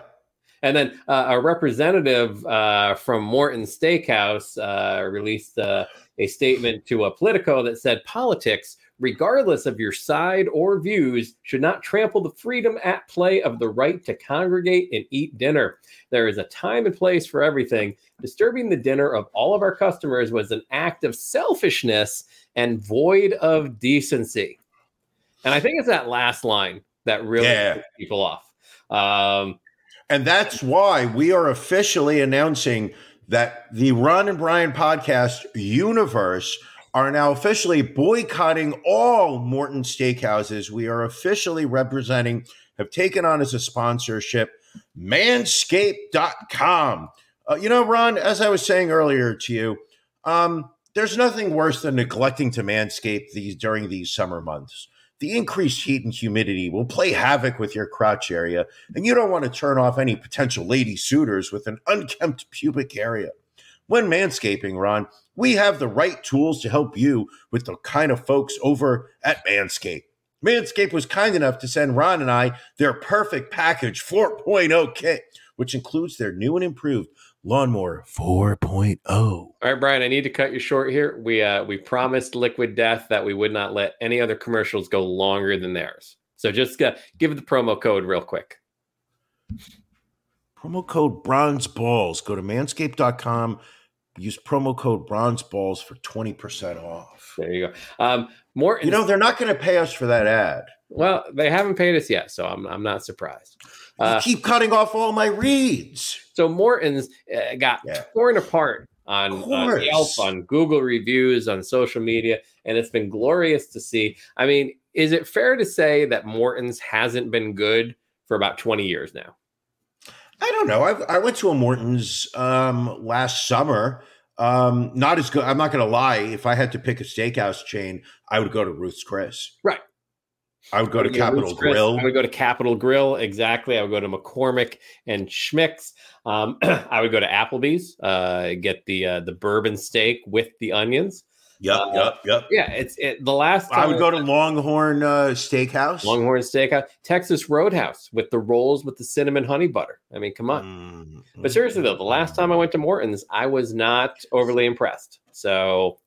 B: And then uh, a representative uh, from Morton Steakhouse uh, released uh, a statement to a Politico that said politics, regardless of your side or views, should not trample the freedom at play of the right to congregate and eat dinner. There is a time and place for everything. Disturbing the dinner of all of our customers was an act of selfishness and void of decency. And I think it's that last line that really
C: Yeah.
B: people off. Um,
C: And that's why we are officially announcing that the Ron and Brian podcast universe are now officially boycotting all Morton steakhouses. We are officially representing, have taken on as a sponsorship manscaped.com. Uh, you know, Ron, as I was saying earlier to you, um, there's nothing worse than neglecting to manscape these during these summer months. The increased heat and humidity will play havoc with your crotch area, and you don't want to turn off any potential lady suitors with an unkempt pubic area. When manscaping, Ron, we have the right tools to help you with the kind of folks over at Manscaped. Manscaped was kind enough to send Ron and I their perfect package 4.0 kit, which includes their new and improved lawnmower 4.0.
B: All right, Brian, I need to cut you short here. We uh we promised Liquid Death that we would not let any other commercials go longer than theirs. So just uh, give the promo code real quick.
C: Promo code bronze balls. Go to manscaped.com. Use promo code bronze balls for 20% off.
B: There you go. Um, more,
C: You know, they're not going to pay us for that ad.
B: well, they haven't paid us yet, so I'm I'm not surprised.
C: You
B: Uh,
C: keep cutting off all my reads.
B: So Morton's uh, got
C: Yeah.
B: torn apart on, on. Yelp, on Google reviews, on social media, and it's been glorious to see. I mean, is it fair to say that Morton's hasn't been good for about 20 years now?
C: I don't know. I, I went to a Morton's um, last summer. Um, not as good. I'm not going to lie. If I had to pick a steakhouse chain, I would go to Ruth's Chris.
B: Right.
C: I would go to
B: Yeah,
C: Capitol
B: Chris.
C: Grill.
B: I would go to Capital Grille. Exactly. I would go to McCormick and Schmick's. Um, I would go to Applebee's, uh, get the uh, the bourbon steak with the onions.
C: Yep,
B: Uh,
C: yep, yep.
B: Yeah, it's it, the last.
C: I would
B: time-
C: go to Longhorn uh, Steakhouse.
B: Longhorn Steakhouse, Texas Roadhouse with the rolls with the cinnamon honey butter. I mean, come on.
C: Mm,
B: But seriously though, the last time I went to Morton's, I was not overly impressed. So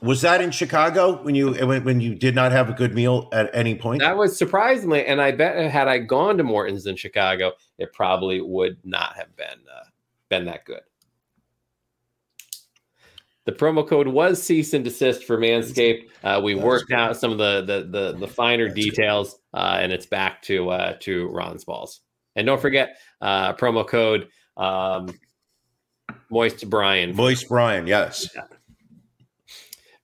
C: was that in Chicago when you when, when you did not have a good meal at any point?
B: that was surprisingly, and I bet had I gone to Morton's in Chicago, it probably would not have been uh, been that good. The promo code was cease and desist for Manscaped. Uh, we worked out some of the the the, the finer
C: That's
B: details, uh, and it's back to uh, to Ron's balls. And don't forget uh, promo code um, Moist Brian.
C: Voice Brian, yes.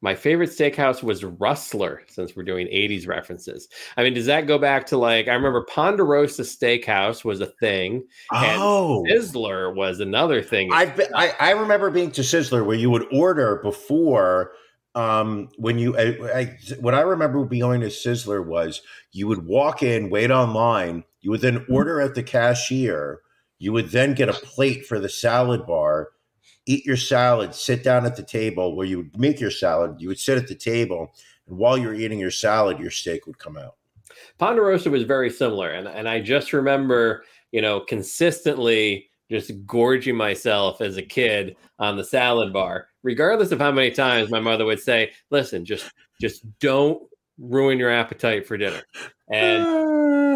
B: My favorite steakhouse was Rustler, since we're doing 80s references. I mean, does that go back to like I remember Ponderosa Steakhouse was a thing, And
C: Oh,
B: Sizzler was another thing.
C: I've been, I, I remember being to Sizzler where you would order before um when you I, I, what I remember being going to Sizzler was you would walk in, wait online, you would then order at the cashier, you would then get a plate for the salad bar, eat your salad, sit down at the table where you would make your salad, you would sit at the table, and while you're eating your salad, your steak would come out.
B: Ponderosa was very similar, and and I just remember, you know, consistently just gorging myself as a kid on the salad bar, regardless of how many times my mother would say, "Listen, just just don't ruin your appetite for dinner," and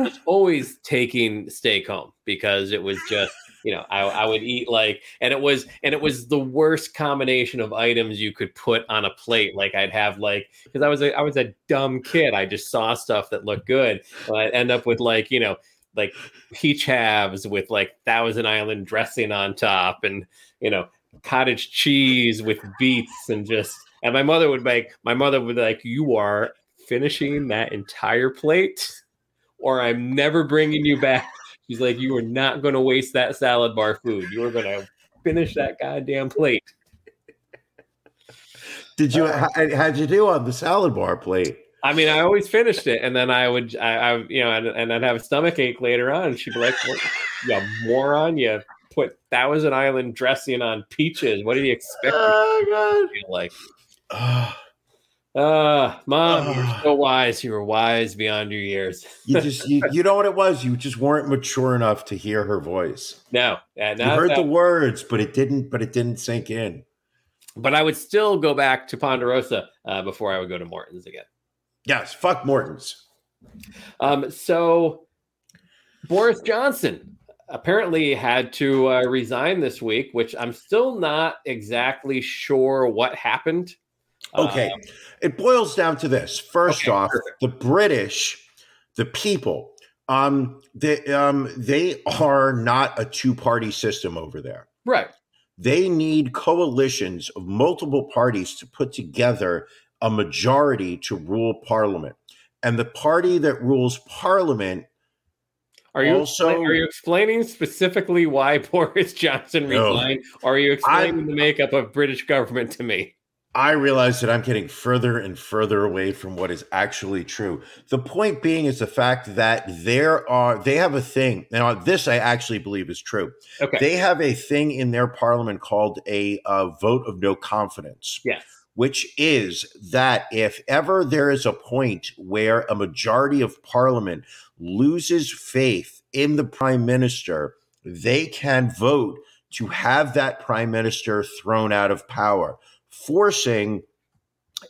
B: was always taking steak home because it was just you know I, I would eat like and it was and it was the worst combination of items you could put on a plate. Like i'd have like because i was a i was a dumb kid. I just saw stuff that looked good. I'd end up with like you know like peach halves with like thousand island dressing on top and you know cottage cheese with beets and just and my mother would make my mother would like you are finishing that entire plate or I'm never bringing you back. She's like, you are not going to waste that salad bar food. You are going to finish that goddamn plate.
C: Did you uh, how, how'd you do on the salad bar plate?
B: I mean, I always finished it, and then I would, I, I you know, and, and I'd have a stomach ache later on. And she'd be like, what, "You moron! You put Thousand Island dressing on peaches. What do you expect
C: Oh
B: feel like?" Uh, mom, you're
C: Ah.
B: so wise. You were wise beyond your years.
C: You just you, you know what it was. You just weren't mature enough to hear her voice.
B: No, and
C: You heard
B: that-
C: the words, but it didn't. But it didn't sink in.
B: but I would still go back to Ponderosa uh, before I would go to Morton's again.
C: Yes, fuck Morton's.
B: Um, so Boris Johnson apparently had to uh, resign this week, which I'm still not exactly sure what happened.
C: Okay,
B: Um,
C: it boils down to this. First
B: Okay,
C: off,
B: perfect.
C: the British, the people, um, they um, they are not a two party system over there.
B: right.
C: They need coalitions of multiple parties to put together a majority to rule parliament. And the party that rules parliament
B: Are you
C: Also-
B: are you explaining specifically why Boris Johnson
C: No.
B: resigned? Or are you explaining the makeup of British government to me?
C: I realize that I'm getting further and further away from what is actually true. The point being is the fact that there are they have a thing. Now, this I actually believe is true.
B: Okay.
C: They have a thing in their parliament called a uh, vote of no confidence.
B: yes.
C: which is that if ever there is a point where a majority of parliament loses faith in the prime minister, they can vote to have that prime minister thrown out of power, forcing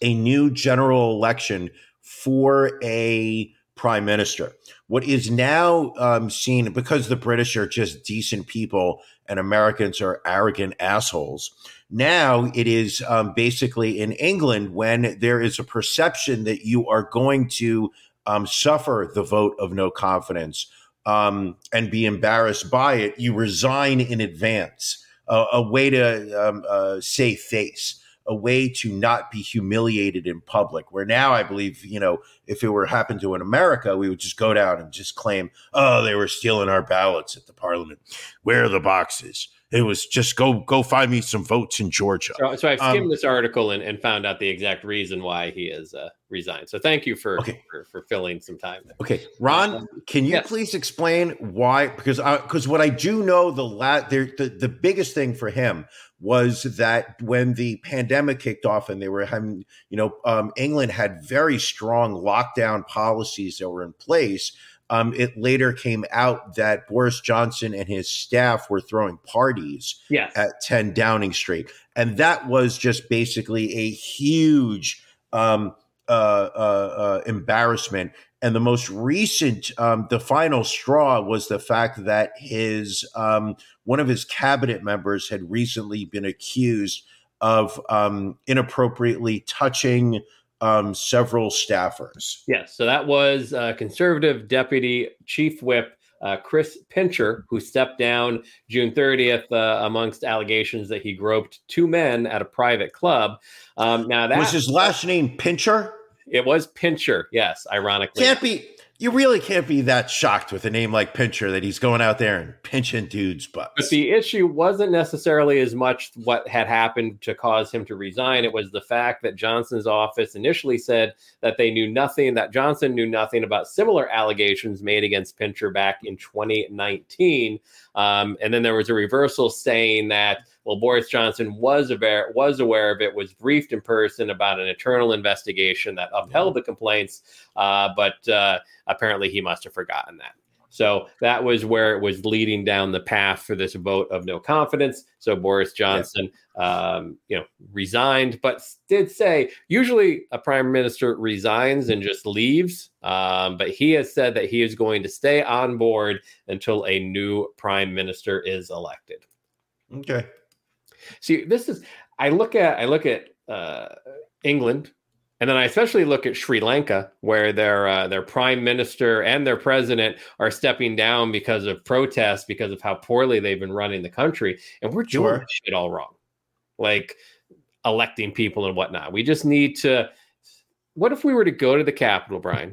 C: a new general election for a prime minister. What is now um, seen because the British are just decent people and Americans are arrogant assholes. Now it is um, basically in England when there is a perception that you are going to um, suffer the vote of no confidence um, and be embarrassed by it, you resign in advance. A a way to um, uh, save face, a way to not be humiliated in public. Where now, I believe, you know, if it were happened to in America, we would just go down and just claim, "Oh, they were stealing our ballots at the parliament. Where are the boxes?" It was just go go find me some votes in Georgia.
B: So, so I've
C: Um,
B: skimmed this article and, and found out the exact reason why he has uh, resigned. So thank you for,
C: Okay.
B: for for filling some time. There.
C: Okay, Ron, can you
B: Yes.
C: please explain why? Because because what I do know the la- the the biggest thing for him was that when the pandemic kicked off and they were having you know um, England had very strong lockdown policies that were in place. Um, it later came out that Boris Johnson and his staff were throwing parties
B: Yes.
C: at 10 Downing Street. And that was just basically a huge um, uh, uh, uh, embarrassment. And the most recent, um, the final straw was the fact that his um, one of his cabinet members had recently been accused of um, inappropriately touching um, several staffers.
B: Yes. So that was uh, conservative deputy chief whip uh, Chris Pincher, who stepped down June 30th uh, amongst allegations that he groped two men at a private club. Um, now that
C: was his last name Pincher?
B: It was Pincher. Yes, ironically.
C: Can't be. You really can't be that shocked with a name like Pincher that he's going out there and pinching dudes' butts.
B: But the issue wasn't necessarily as much what had happened to cause him to resign. It was the fact that Johnson's office initially said that they knew nothing, that Johnson knew nothing about similar allegations made against Pincher back in 2019. Um, and then there was a reversal saying that, well, Boris Johnson was aware, was aware of it, was briefed in person about an internal investigation that upheld the complaints, uh, but uh, apparently he must have forgotten that. So that was where it was leading down the path for this vote of no confidence. So Boris Johnson, um, you know, resigned, but did say usually a prime minister resigns and just leaves. Um, but he has said that he is going to stay on board until a new prime minister is elected.
C: okay.
B: See, this is I look at I look at uh, England, and then I especially look at Sri Lanka, where their uh, their prime minister and their president are stepping down because of protests, because of how poorly they've been running the country, and we're doing
C: Sure.
B: shit all wrong, like electing people and whatnot. We just need to. What if we were to go to the Capitol, Brian?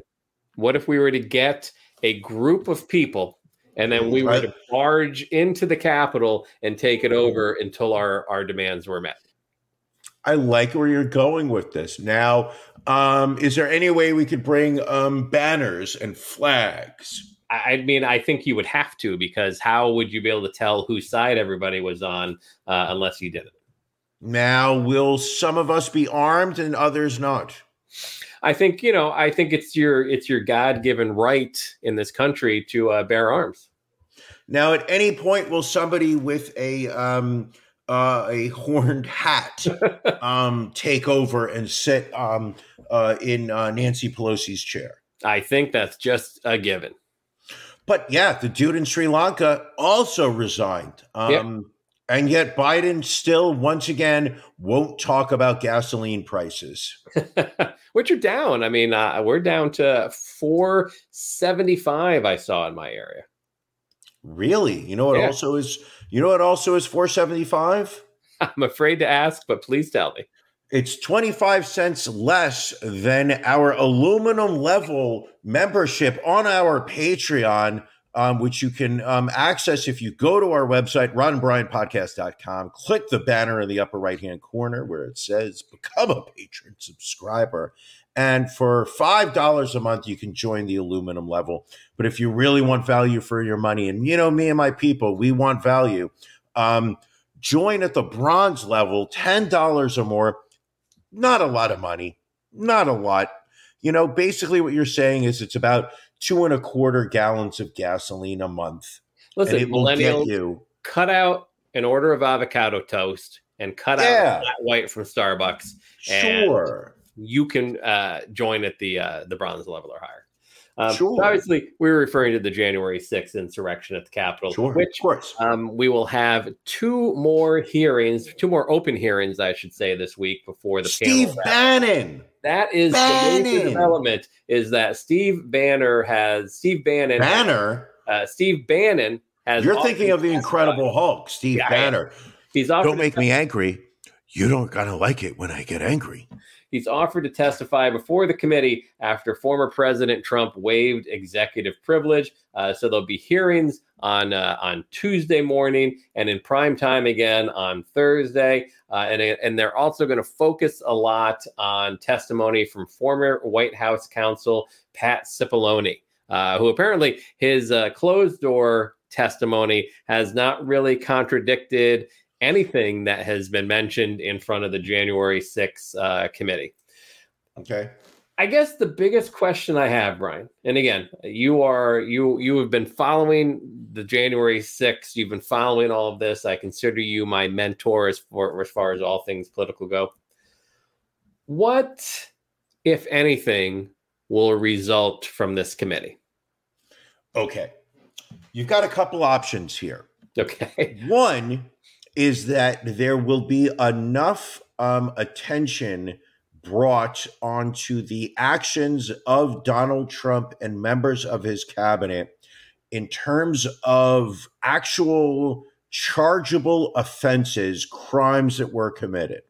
B: What if we were to get a group of people and then we were
C: Right.
B: to barge into the Capitol and take it over until our, our demands were met?
C: I like where you're going with this. Now, um, is there any way we could bring um, banners and flags?
B: I, mean, I think you would have to because how would you be able to tell whose side everybody was on uh, unless you did it?
C: Now, will some of us be armed and others not?
B: I think you know. I think it's your it's your God given right in this country to uh, bear arms.
C: Now, at any point, will somebody with a um, uh, a horned hat um, take over and sit um, uh, in uh, Nancy Pelosi's chair?
B: I think that's just a given.
C: But yeah, the dude in Sri Lanka also resigned. Um, And yet Biden still, once again, won't talk about gasoline prices.
B: Which are down. I mean, uh, we're down to four seventy five. I saw in my area.
C: Really? You know what
B: Yeah.
C: also is you know what also is 475?
B: I'm afraid to ask, but please tell me.
C: It's 25 cents less than our aluminum level membership on our Patreon. um, which you can um, access if you go to our website, ronandbrianpodcast.com, click the banner in the upper right hand corner where it says become a patron subscriber. And for $5 a month, you can join the aluminum level. But if you really want value for your money, and you know, me and my people, we want value, um, join at the bronze level, $10 or more. Not a lot of money, not a lot. You know, basically what you're saying is it's about two and a quarter gallons of gasoline a month.
B: Listen,
C: and it will get
B: millennials,
C: you.
B: cut out an order of avocado toast and cut
C: Yeah.
B: out flat white from Starbucks. and
C: Sure.
B: You can uh, join at the uh, the bronze level or higher. Um,
C: Sure.
B: Obviously, we were referring to the January 6th insurrection at the Capitol,
C: Sure.
B: which
C: of course.
B: um, we will have two more hearings, two more open hearings, I should say, this week before the
C: Steve. Bannon.
B: That is the major development. Is that Steve Banner has Steve Bannon?
C: Banner.
B: Uh, Steve Bannon has.
C: You're thinking of the Incredible Hulk, Steve
B: Yeah,
C: Banner.
B: He's.
C: Don't make me angry. You don't gonna like it when I get angry.
B: He's offered to testify before the committee after former President Trump waived executive privilege. Uh, so there'll be hearings on uh, on Tuesday morning and in prime time again on Thursday. Uh, and and they're also going to focus a lot on testimony from former White House counsel Pat Cipollone, uh, who apparently his uh, closed door testimony has not really contradicted anything that has been mentioned in front of the January 6th uh, committee.
C: Okay.
B: I guess the biggest question I have, Brian, and again, you are you you have been following the January 6th, you've been following all of this. I consider you my mentor as for as far as all things political go. What, if anything, will result from this committee?
C: Okay. You've got a couple options here.
B: Okay.
C: One is that there will be enough um, attention brought onto the actions of Donald Trump and members of his cabinet in terms of actual chargeable offenses, crimes that were committed.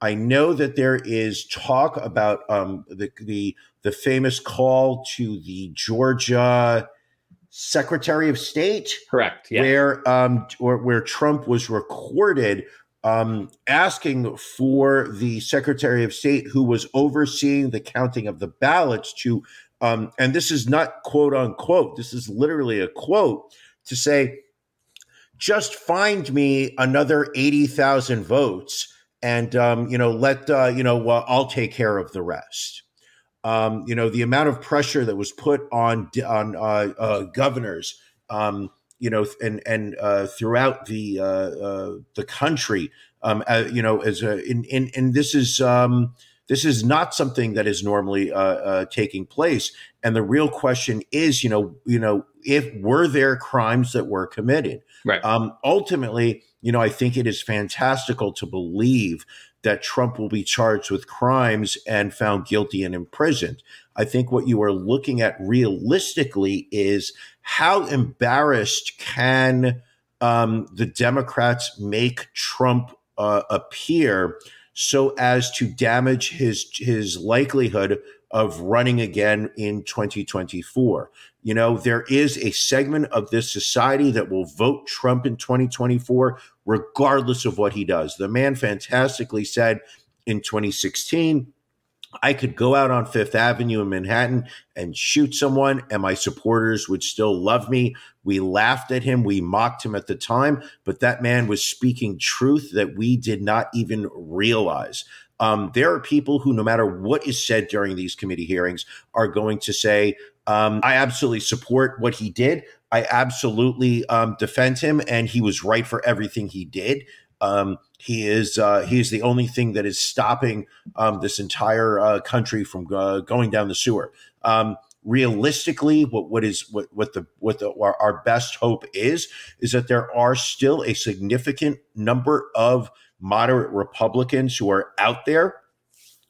C: I know that there is talk about um, the, the the famous call to the Georgia Secretary of State
B: Correct. Yeah.
C: where um or where Trump was recorded um asking for the Secretary of State who was overseeing the counting of the ballots to um and this is not quote unquote this is literally a quote to say just find me another 80,000 votes and um you know let uh you know uh, I'll take care of the rest um, you know the amount of pressure that was put on on uh, uh, governors, um, you know, and and uh, throughout the uh, uh, the country, um, uh, you know, as a in in and this is um, this is not something that is normally uh, uh, taking place. And the real question is, you know, you know, if were there crimes that were committed,
B: Right.
C: um, ultimately, you know, I think it is fantastical to believe that Trump will be charged with crimes and found guilty and imprisoned. I think what you are looking at realistically is how embarrassed can um, the Democrats make Trump uh, appear so as to damage his his likelihood of running again in 2024. You know, there is a segment of this society that will vote Trump in 2024 regardless of what he does. The man fantastically said in 2016 I could go out on Fifth Avenue in Manhattan and shoot someone, and my supporters would still love me. We laughed at him, we mocked him at the time, but that man was speaking truth that we did not even realize. Um, there are people who, no matter what is said during these committee hearings, are going to say, um, I absolutely support what he did. I absolutely um, defend him, and he was right for everything he did. Um, he is uh, he is the only thing that is stopping um, this entire uh, country from uh, going down the sewer. Um, realistically, what what is what what the what the, our, our best hope is is that there are still a significant number of moderate Republicans who are out there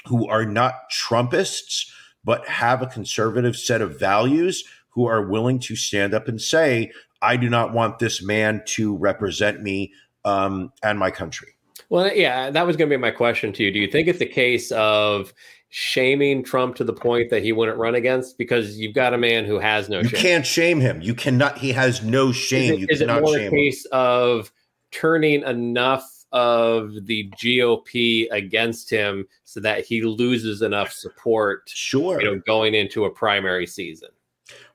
C: who are not Trumpists but have a conservative set of values who are willing to stand up and say, "I do not want this man to represent me um, and my country."
B: Well, yeah, that was going to be my question to you. Do you think it's a case of shaming Trump to the point that he wouldn't run against? Because you've got a man who has no shame.
C: You
B: shame.
C: can't shame him. You cannot. He has no
B: Is
C: shame.
B: it-
C: you
B: is it
C: cannot
B: more a
C: shame him.
B: case of turning enough of the GOP against him so that he loses enough support,
C: Sure.
B: you know, going into a primary season?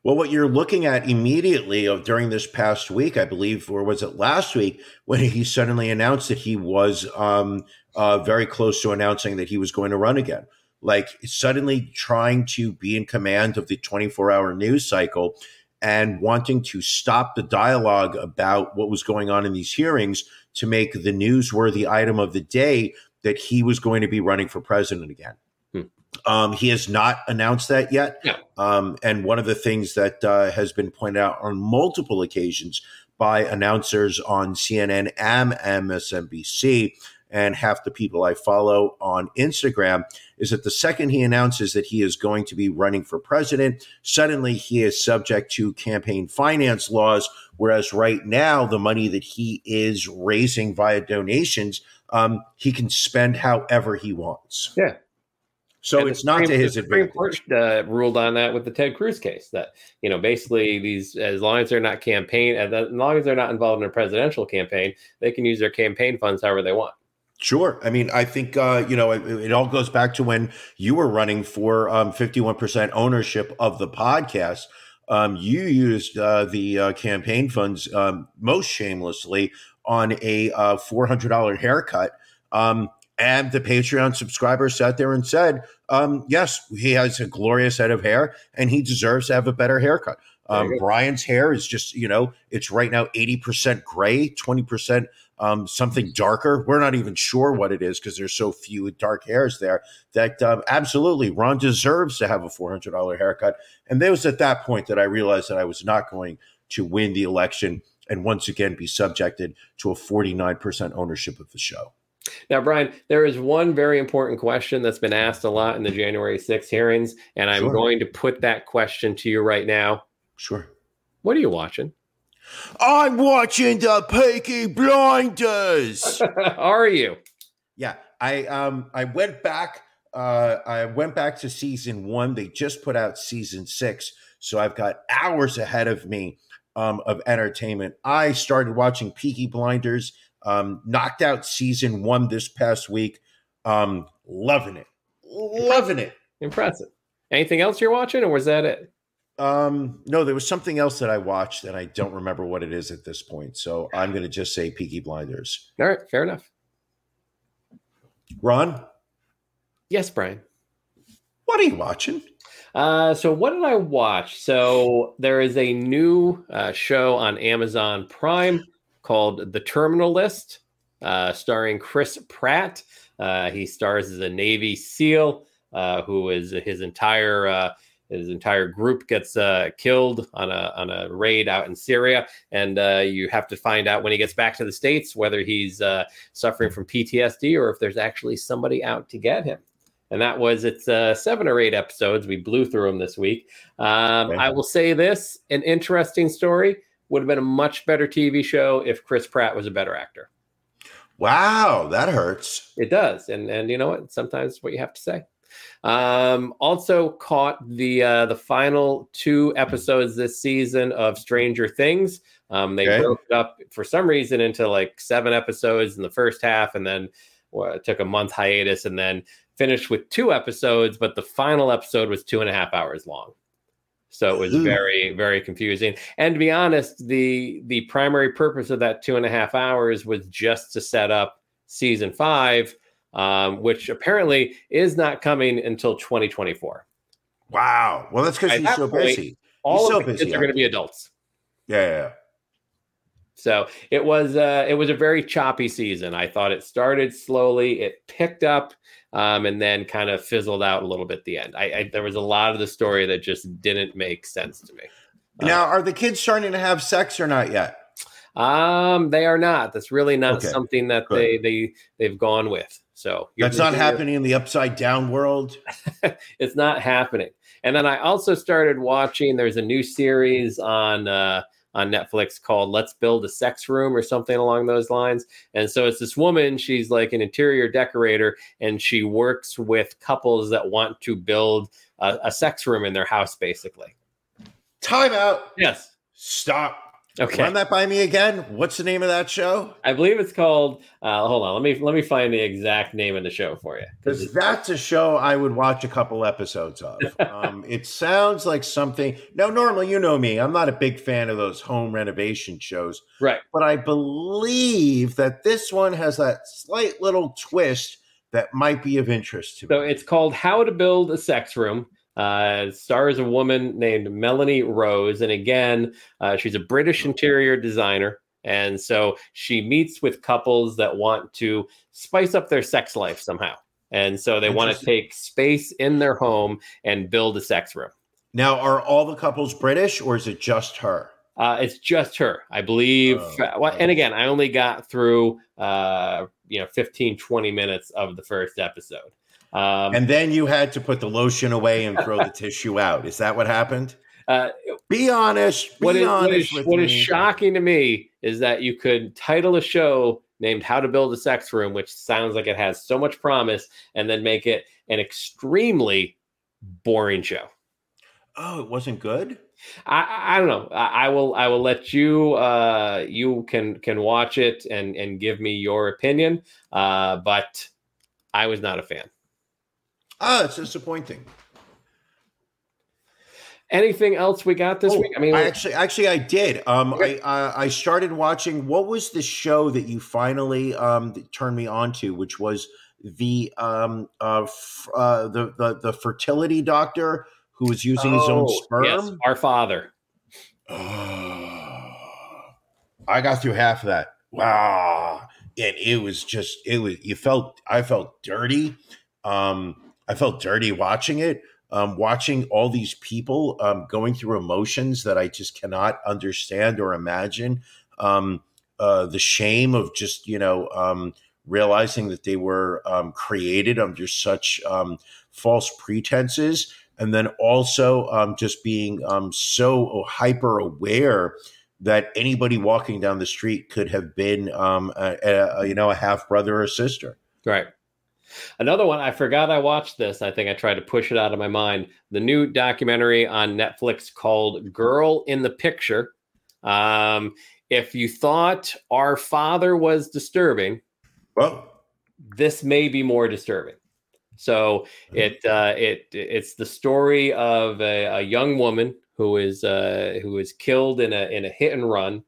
C: Well, what you're looking at immediately of during this past week, I believe, or was it last week, when he suddenly announced that he was um, uh, very close to announcing that he was going to run again. Like suddenly trying to be in command of the 24 hour news cycle and wanting to stop the dialogue about what was going on in these hearings to make the newsworthy item of the day that he was going to be running for president again. Um, he has not announced that yet.
B: No.
C: Um, and one of the things that uh, has been pointed out on multiple occasions by announcers on CNN and MSNBC and half the people I follow on Instagram is that the second he announces that he is going to be running for president, suddenly he is subject to campaign finance laws. Whereas right now, the money that he is raising via donations, um, he can spend however he wants.
B: Yeah.
C: So it's not to
B: Supreme-
C: his
B: the Supreme
C: advantage.
B: Court uh, ruled on that with the Ted Cruz case. That you know, basically, these as long as they're not campaign, as long as they're not involved in a presidential campaign, they can use their campaign funds however they want.
C: Sure. I mean, I think, uh, you know, it, it all goes back to when you were running for um, 51% ownership of the podcast. Um, you used uh, the uh, campaign funds um, most shamelessly on a uh, $400 haircut. And the Patreon subscribers sat there and said, um, yes, he has a glorious head of hair and he deserves to have a better haircut. Um. Brian's hair is just, you know, it's right now 80% gray, 20% um, something darker. We're not even sure what it is because there's so few dark hairs there. That um, absolutely, Ron deserves to have a four hundred dollar haircut. And it was at that point that I realized that I was not going to win the election and once again be subjected to a forty nine percent ownership of the show.
B: Now, Brian, there is one very important question that's been asked a lot in the January 6th hearings, and I'm
C: Sure.
B: going to put that question to you right now.
C: Sure.
B: What are you watching?
C: I'm watching the Peaky Blinders.
B: are you?
C: Yeah, I um I went back uh I went back to season 1. They just put out season 6, so I've got hours ahead of me um of entertainment. I started watching Peaky Blinders, um knocked out season 1 this past week. Um loving it. Loving it.
B: Impressive. Anything else you're watching, or was that it?
C: Um no, there was something else that I watched and I don't remember what it is at this point. So I'm going to just say Peaky Blinders.
B: All right, fair enough.
C: Ron,
B: Yes, Brian.
C: what are you watching?
B: Uh, so what did I watch? So there is a new uh, show on Amazon Prime called The Terminal List, uh, starring Chris Pratt. Uh, he stars as a Navy SEAL uh, who is his entire uh, his entire group gets uh, killed on a on a raid out in Syria, and uh, you have to find out when he gets back to the states whether he's uh, suffering from PTSD or if there's actually somebody out to get him and that was it's uh, seven or eight episodes. We blew through them this week. Um,
C: Okay.
B: I will say this: an interesting story would have been a much better TV show if Chris Pratt was a better actor.
C: Wow, that hurts.
B: It does, and and you know what? Sometimes what you have to say. Um, also caught the uh, the final two episodes this season of Stranger Things. Um, they
C: Okay.
B: broke it up for some reason into like seven episodes in the first half, and then well, took a month hiatus, and then finished with two episodes. But the final episode was two and a half hours long. So it was very, very confusing. And to be honest, the the primary purpose of that two and a half hours was just to set up season five, um, which apparently is not coming until 2024.
C: Wow. Well, that's because he's so
B: point,
C: busy.
B: All
C: so
B: of the
C: busy,
B: kids are going to be adults.
C: Yeah, yeah.
B: So it was uh, it was a very choppy season. I thought it started slowly, it picked up, um, and then kind of fizzled out a little bit at the end. I, I there was a lot of the story that just didn't make sense to me. Uh,
C: Now, are the kids starting to have sex or not yet?
B: Um, they are not. That's really not
C: Okay,
B: something that
C: good.
B: they they they've gone with. So you're
C: That's not happening in the upside down world.
B: it's not happening. And then I also started watching. There's a new series on uh, on Netflix called Let's Build a Sex Room or something along those lines. And so it's this woman, she's like an interior decorator, and she works with couples that want to build a, a sex room in their house, basically.
C: Time out.
B: Yes.
C: Stop.
B: Okay.
C: Run that by me again. What's the name of that show?
B: I believe it's called. Uh, hold on, let me let me find the exact name of the show for you.
C: Because that's a show I would watch a couple episodes of. Um, it sounds like something. Now, normally, you know me, I'm not a big fan of those home renovation shows,
B: right.
C: but I believe that this one has that slight little twist that might be of interest to me.
B: So it's called How to Build a Sex Room. Uh, stars a woman named Melanie Rose, and again, uh, she's a British interior designer, and so she meets with couples that want to spice up their sex life somehow, and so they want to take space in their home and build a sex room.
C: now, are all the couples British or is it just her?
B: Uh, it's just her, I believe.
C: Oh,
B: well, and again, I only got through, uh, you know, 15, 20 minutes of the first episode. Um,
C: And then you had to put the lotion away and throw the tissue out. Is that what happened?
B: uh,
C: Be honest. Be
B: what is,
C: honest
B: is,
C: with
B: what is shocking to me is that you could title a show named How to Build a Sex Room, which sounds like it has so much promise, and then make it an extremely boring show.
C: Oh, it wasn't good.
B: I, I I don't know. I, I will I will let you uh you can can watch it and and give me your opinion. Uh but I was not a fan.
C: Oh, it's disappointing.
B: Anything else we got this
C: Oh,
B: week? I mean,
C: I actually, actually, I did. Um,
B: Okay.
C: I, uh, I started watching. What was the show that you finally um turned me on to? Which was the um uh, f- uh the the the fertility doctor who was using his own
B: Oh,
C: sperm.
B: Yes, our father.
C: I got through half of that. Wow. And it was just it was you felt I felt dirty. Um I felt dirty watching it. Um watching all these people um going through emotions that I just cannot understand or imagine. Um uh the shame of just, you know, um realizing that they were um created under such um false pretenses and then also just being so hyper aware that anybody walking down the street could have been, a, a- you know, a half brother or sister.
B: Right. Another one, I forgot I watched this. I think I tried to push it out of my mind. The new documentary on Netflix called Girl in the Picture. Um, if you thought Our Father was disturbing,
C: Well,
B: this may be more disturbing. So it uh, it it's the story of a, a young woman who is uh, who is killed in a in a hit and run,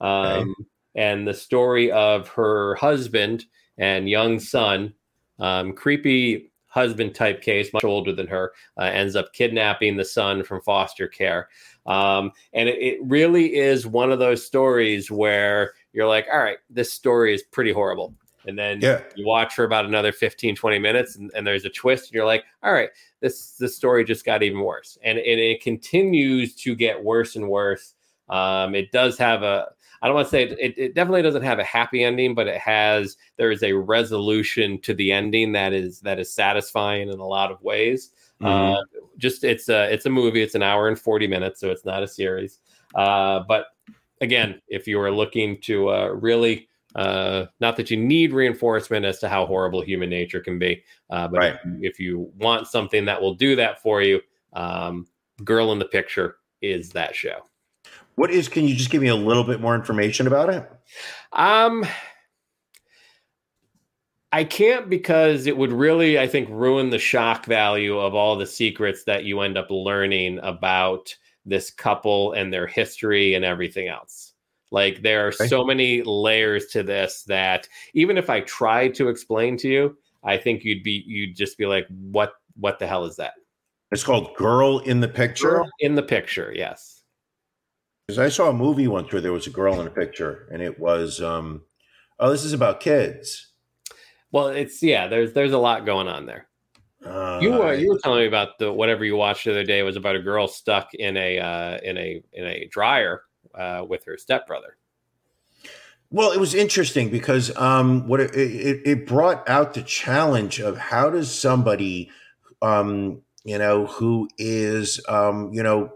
B: um, and the story of her husband and young son, um, creepy husband type case, much older than her, uh, ends up kidnapping the son from foster care. Um, and it, it really is one of those stories where you're like, all right, this story is pretty horrible. And then
C: Yeah.
B: you watch for about another 15, 20 minutes and, and there's a twist and you're like, all right, this, this story just got even worse. And, and it continues to get worse and worse. Um, it does have a, I don't want to say it, it, it definitely doesn't have a happy ending, but it has, there is a resolution to the ending that is, that is satisfying in a lot of ways.
C: Mhm.
B: Uh, just it's a it's a movie. It's an hour and forty minutes, so it's not a series. Uh, but again, if you are looking to uh, really, uh, not that you need reinforcement as to how horrible human nature can be, uh, but
C: Right.
B: if, you, if you want something that will do that for you, um, "Girl in the Picture" is that show.
C: What is? Can you just give me a little bit more information about it?
B: Um, I can't because it would really, I think, ruin the shock value of all the secrets that you end up learning about this couple and their history and everything else. Like there are so many layers to this that even if I tried to explain to you, I think you'd be you'd just be like, what what the hell is that?
C: It's called Girl in the Picture.
B: Girl in the picture, yes.
C: Because I saw a movie once where there was a girl in a picture, and it was, um, oh, this is about kids.
B: Well, it's yeah, there's there's a lot going on there.
C: Uh,
B: You were you were telling me about the whatever you watched the other day was about a girl stuck in a uh, in a in a dryer uh, with her stepbrother.
C: Well, it was interesting because um, what it, it, it brought out the challenge of how does somebody, um, you know, who is, um, you know,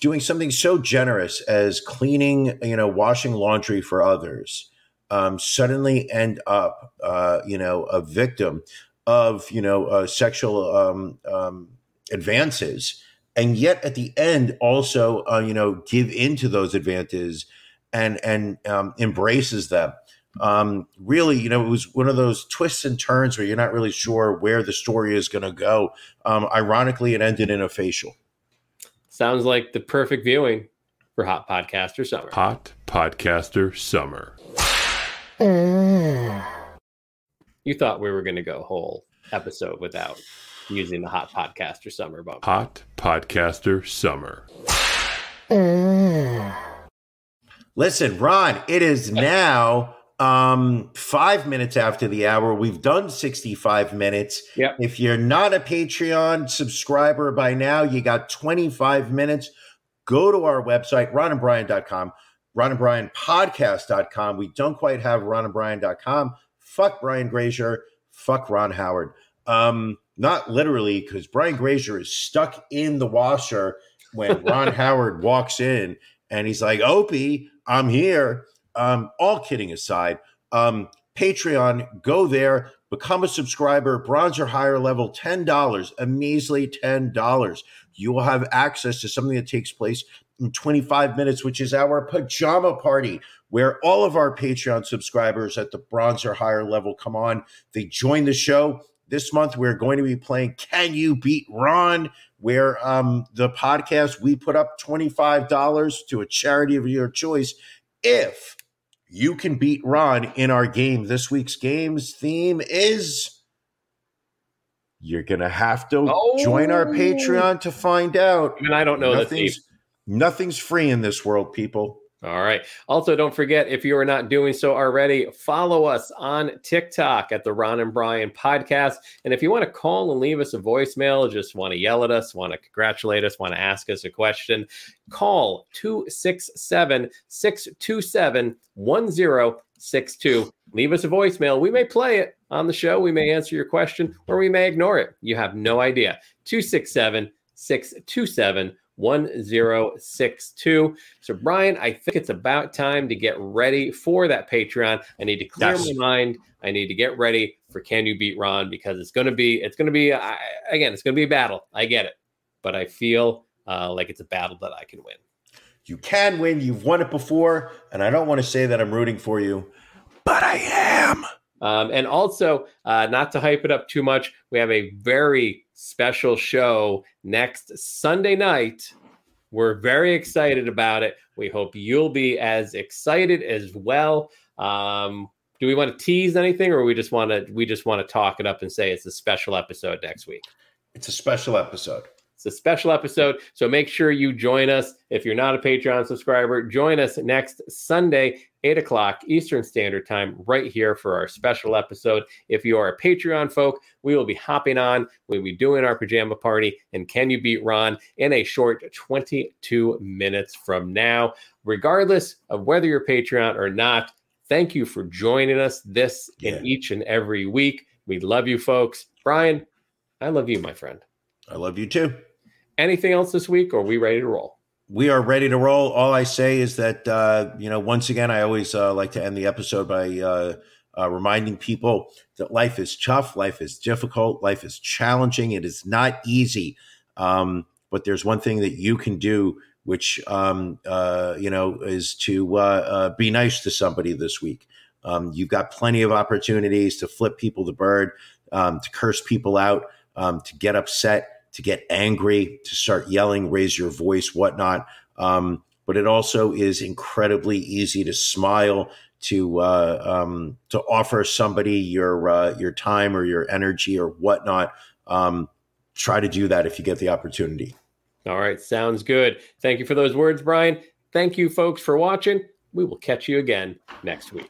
C: doing something so generous as cleaning, you know, washing laundry for others, um, suddenly end up, uh, you know, a victim of, you know, uh, sexual um, um, advances, and yet at the end also, uh, you know, give into those advances and and um, embraces them. Um, really, you know, it was one of those twists and turns where you're not really sure where the story is going to go. Um, ironically, it ended in a facial.
B: Sounds like the perfect viewing for Hot Podcaster Summer.
H: Hot Podcaster Summer.
B: You thought we were going to go whole episode without using the Hot Podcaster Summer bump.
H: Hot Podcaster Summer.
C: Listen, Ron, it is now um, five minutes after the hour. We've done 65 minutes.
B: Yep.
C: If you're not a Patreon subscriber by now, you got 25 minutes. Go to our website, ronandbrian.com, ronandbrianpodcast.com. We don't quite have ronandbrian.com. Fuck Brian Grazer. Fuck Ron Howard. Um, not literally, because Brian Grazer is stuck in the washer when Ron Howard walks in and he's like, Opie, I'm here. Um, all kidding aside, um, Patreon, go there, become a subscriber, bronze or higher level, $10, a measly $10. You will have access to something that takes place in 25 minutes, which is our pajama party, where all of our Patreon subscribers at the bronze or higher level come on. They join the show. This month, we're going to be playing Can You Beat Ron? Where um, the podcast, we put up $25 to a charity of your choice. If you can beat Ron in our game, this week's games theme is you're going to have to
B: Oh.
C: join our oh. Patreon to find out.
B: Even I don't know the theme.
C: Nothing's, nothing's free in this world, people.
B: All right. Also, don't forget if you are not doing so already, follow us on TikTok at the Ron and Brian podcast. And if you want to call and leave us a voicemail, just want to yell at us, want to congratulate us, want to ask us a question, call 267 627 1062. Leave us a voicemail. We may play it on the show. We may answer your question or we may ignore it. You have no idea. 267 627 1062. So, Brian, I think it's about time to get ready for that Patreon. I need to clear
C: Yes.
B: my mind. I need to get ready for Can You Beat Ron because it's going to be, it's going to be, I, again, it's going to be a battle. I get it. But I feel uh, like it's a battle that I can win.
C: You can win. You've won it before. And I don't want to say that I'm rooting for you, but I am.
B: Um, and also, uh, not to hype it up too much, we have a very special show next Sunday night. We're very excited about it. We hope you'll be as excited as well. Um, do we want to tease anything, or we just want to we just want to talk it up and say it's a special episode next week?
C: It's a special episode.
B: It's a special episode. So make sure you join us. If you're not a Patreon subscriber, join us next Sunday, 8 o'clock Eastern Standard Time, right here for our special episode. If you are a Patreon folk, we will be hopping on. We'll be doing our pajama party. And Can You Beat Ron in a short 22 minutes from now? Regardless of whether you're Patreon or not, thank you for joining us this
C: Yeah.
B: and each and every week. We love you, folks. Brian, I love you, my friend.
C: I love you too.
B: Anything else this week, or are we ready to roll?
C: We are ready to roll. All I say is that, uh, you know, once again, I always uh, like to end the episode by uh, uh, reminding people that life is tough, life is difficult, life is challenging. It is not easy. Um, but there's one thing that you can do, which, um, uh, you know, is to uh, be nice to somebody this week. Um, you've got plenty of opportunities to flip people the bird, um, to curse people out, um, to get upset, to get angry, to start yelling, raise your voice, whatnot. Um, but it also is incredibly easy to smile, to uh, um, to offer somebody your uh, your time or your energy or whatnot. Um, try to do that if you get the opportunity.
B: All right, sounds good. Thank you for those words, Brian. Thank you, folks, for watching. We will catch you again next week.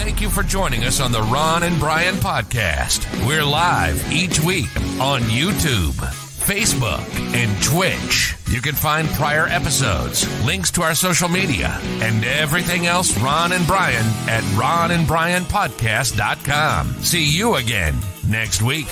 A: Thank you for joining us on the Ron and Brian podcast. We're live each week on YouTube, Facebook, and Twitch. You can find prior episodes, links to our social media, and everything else Ron and Brian at ronandbrianpodcast.com. See you again next week.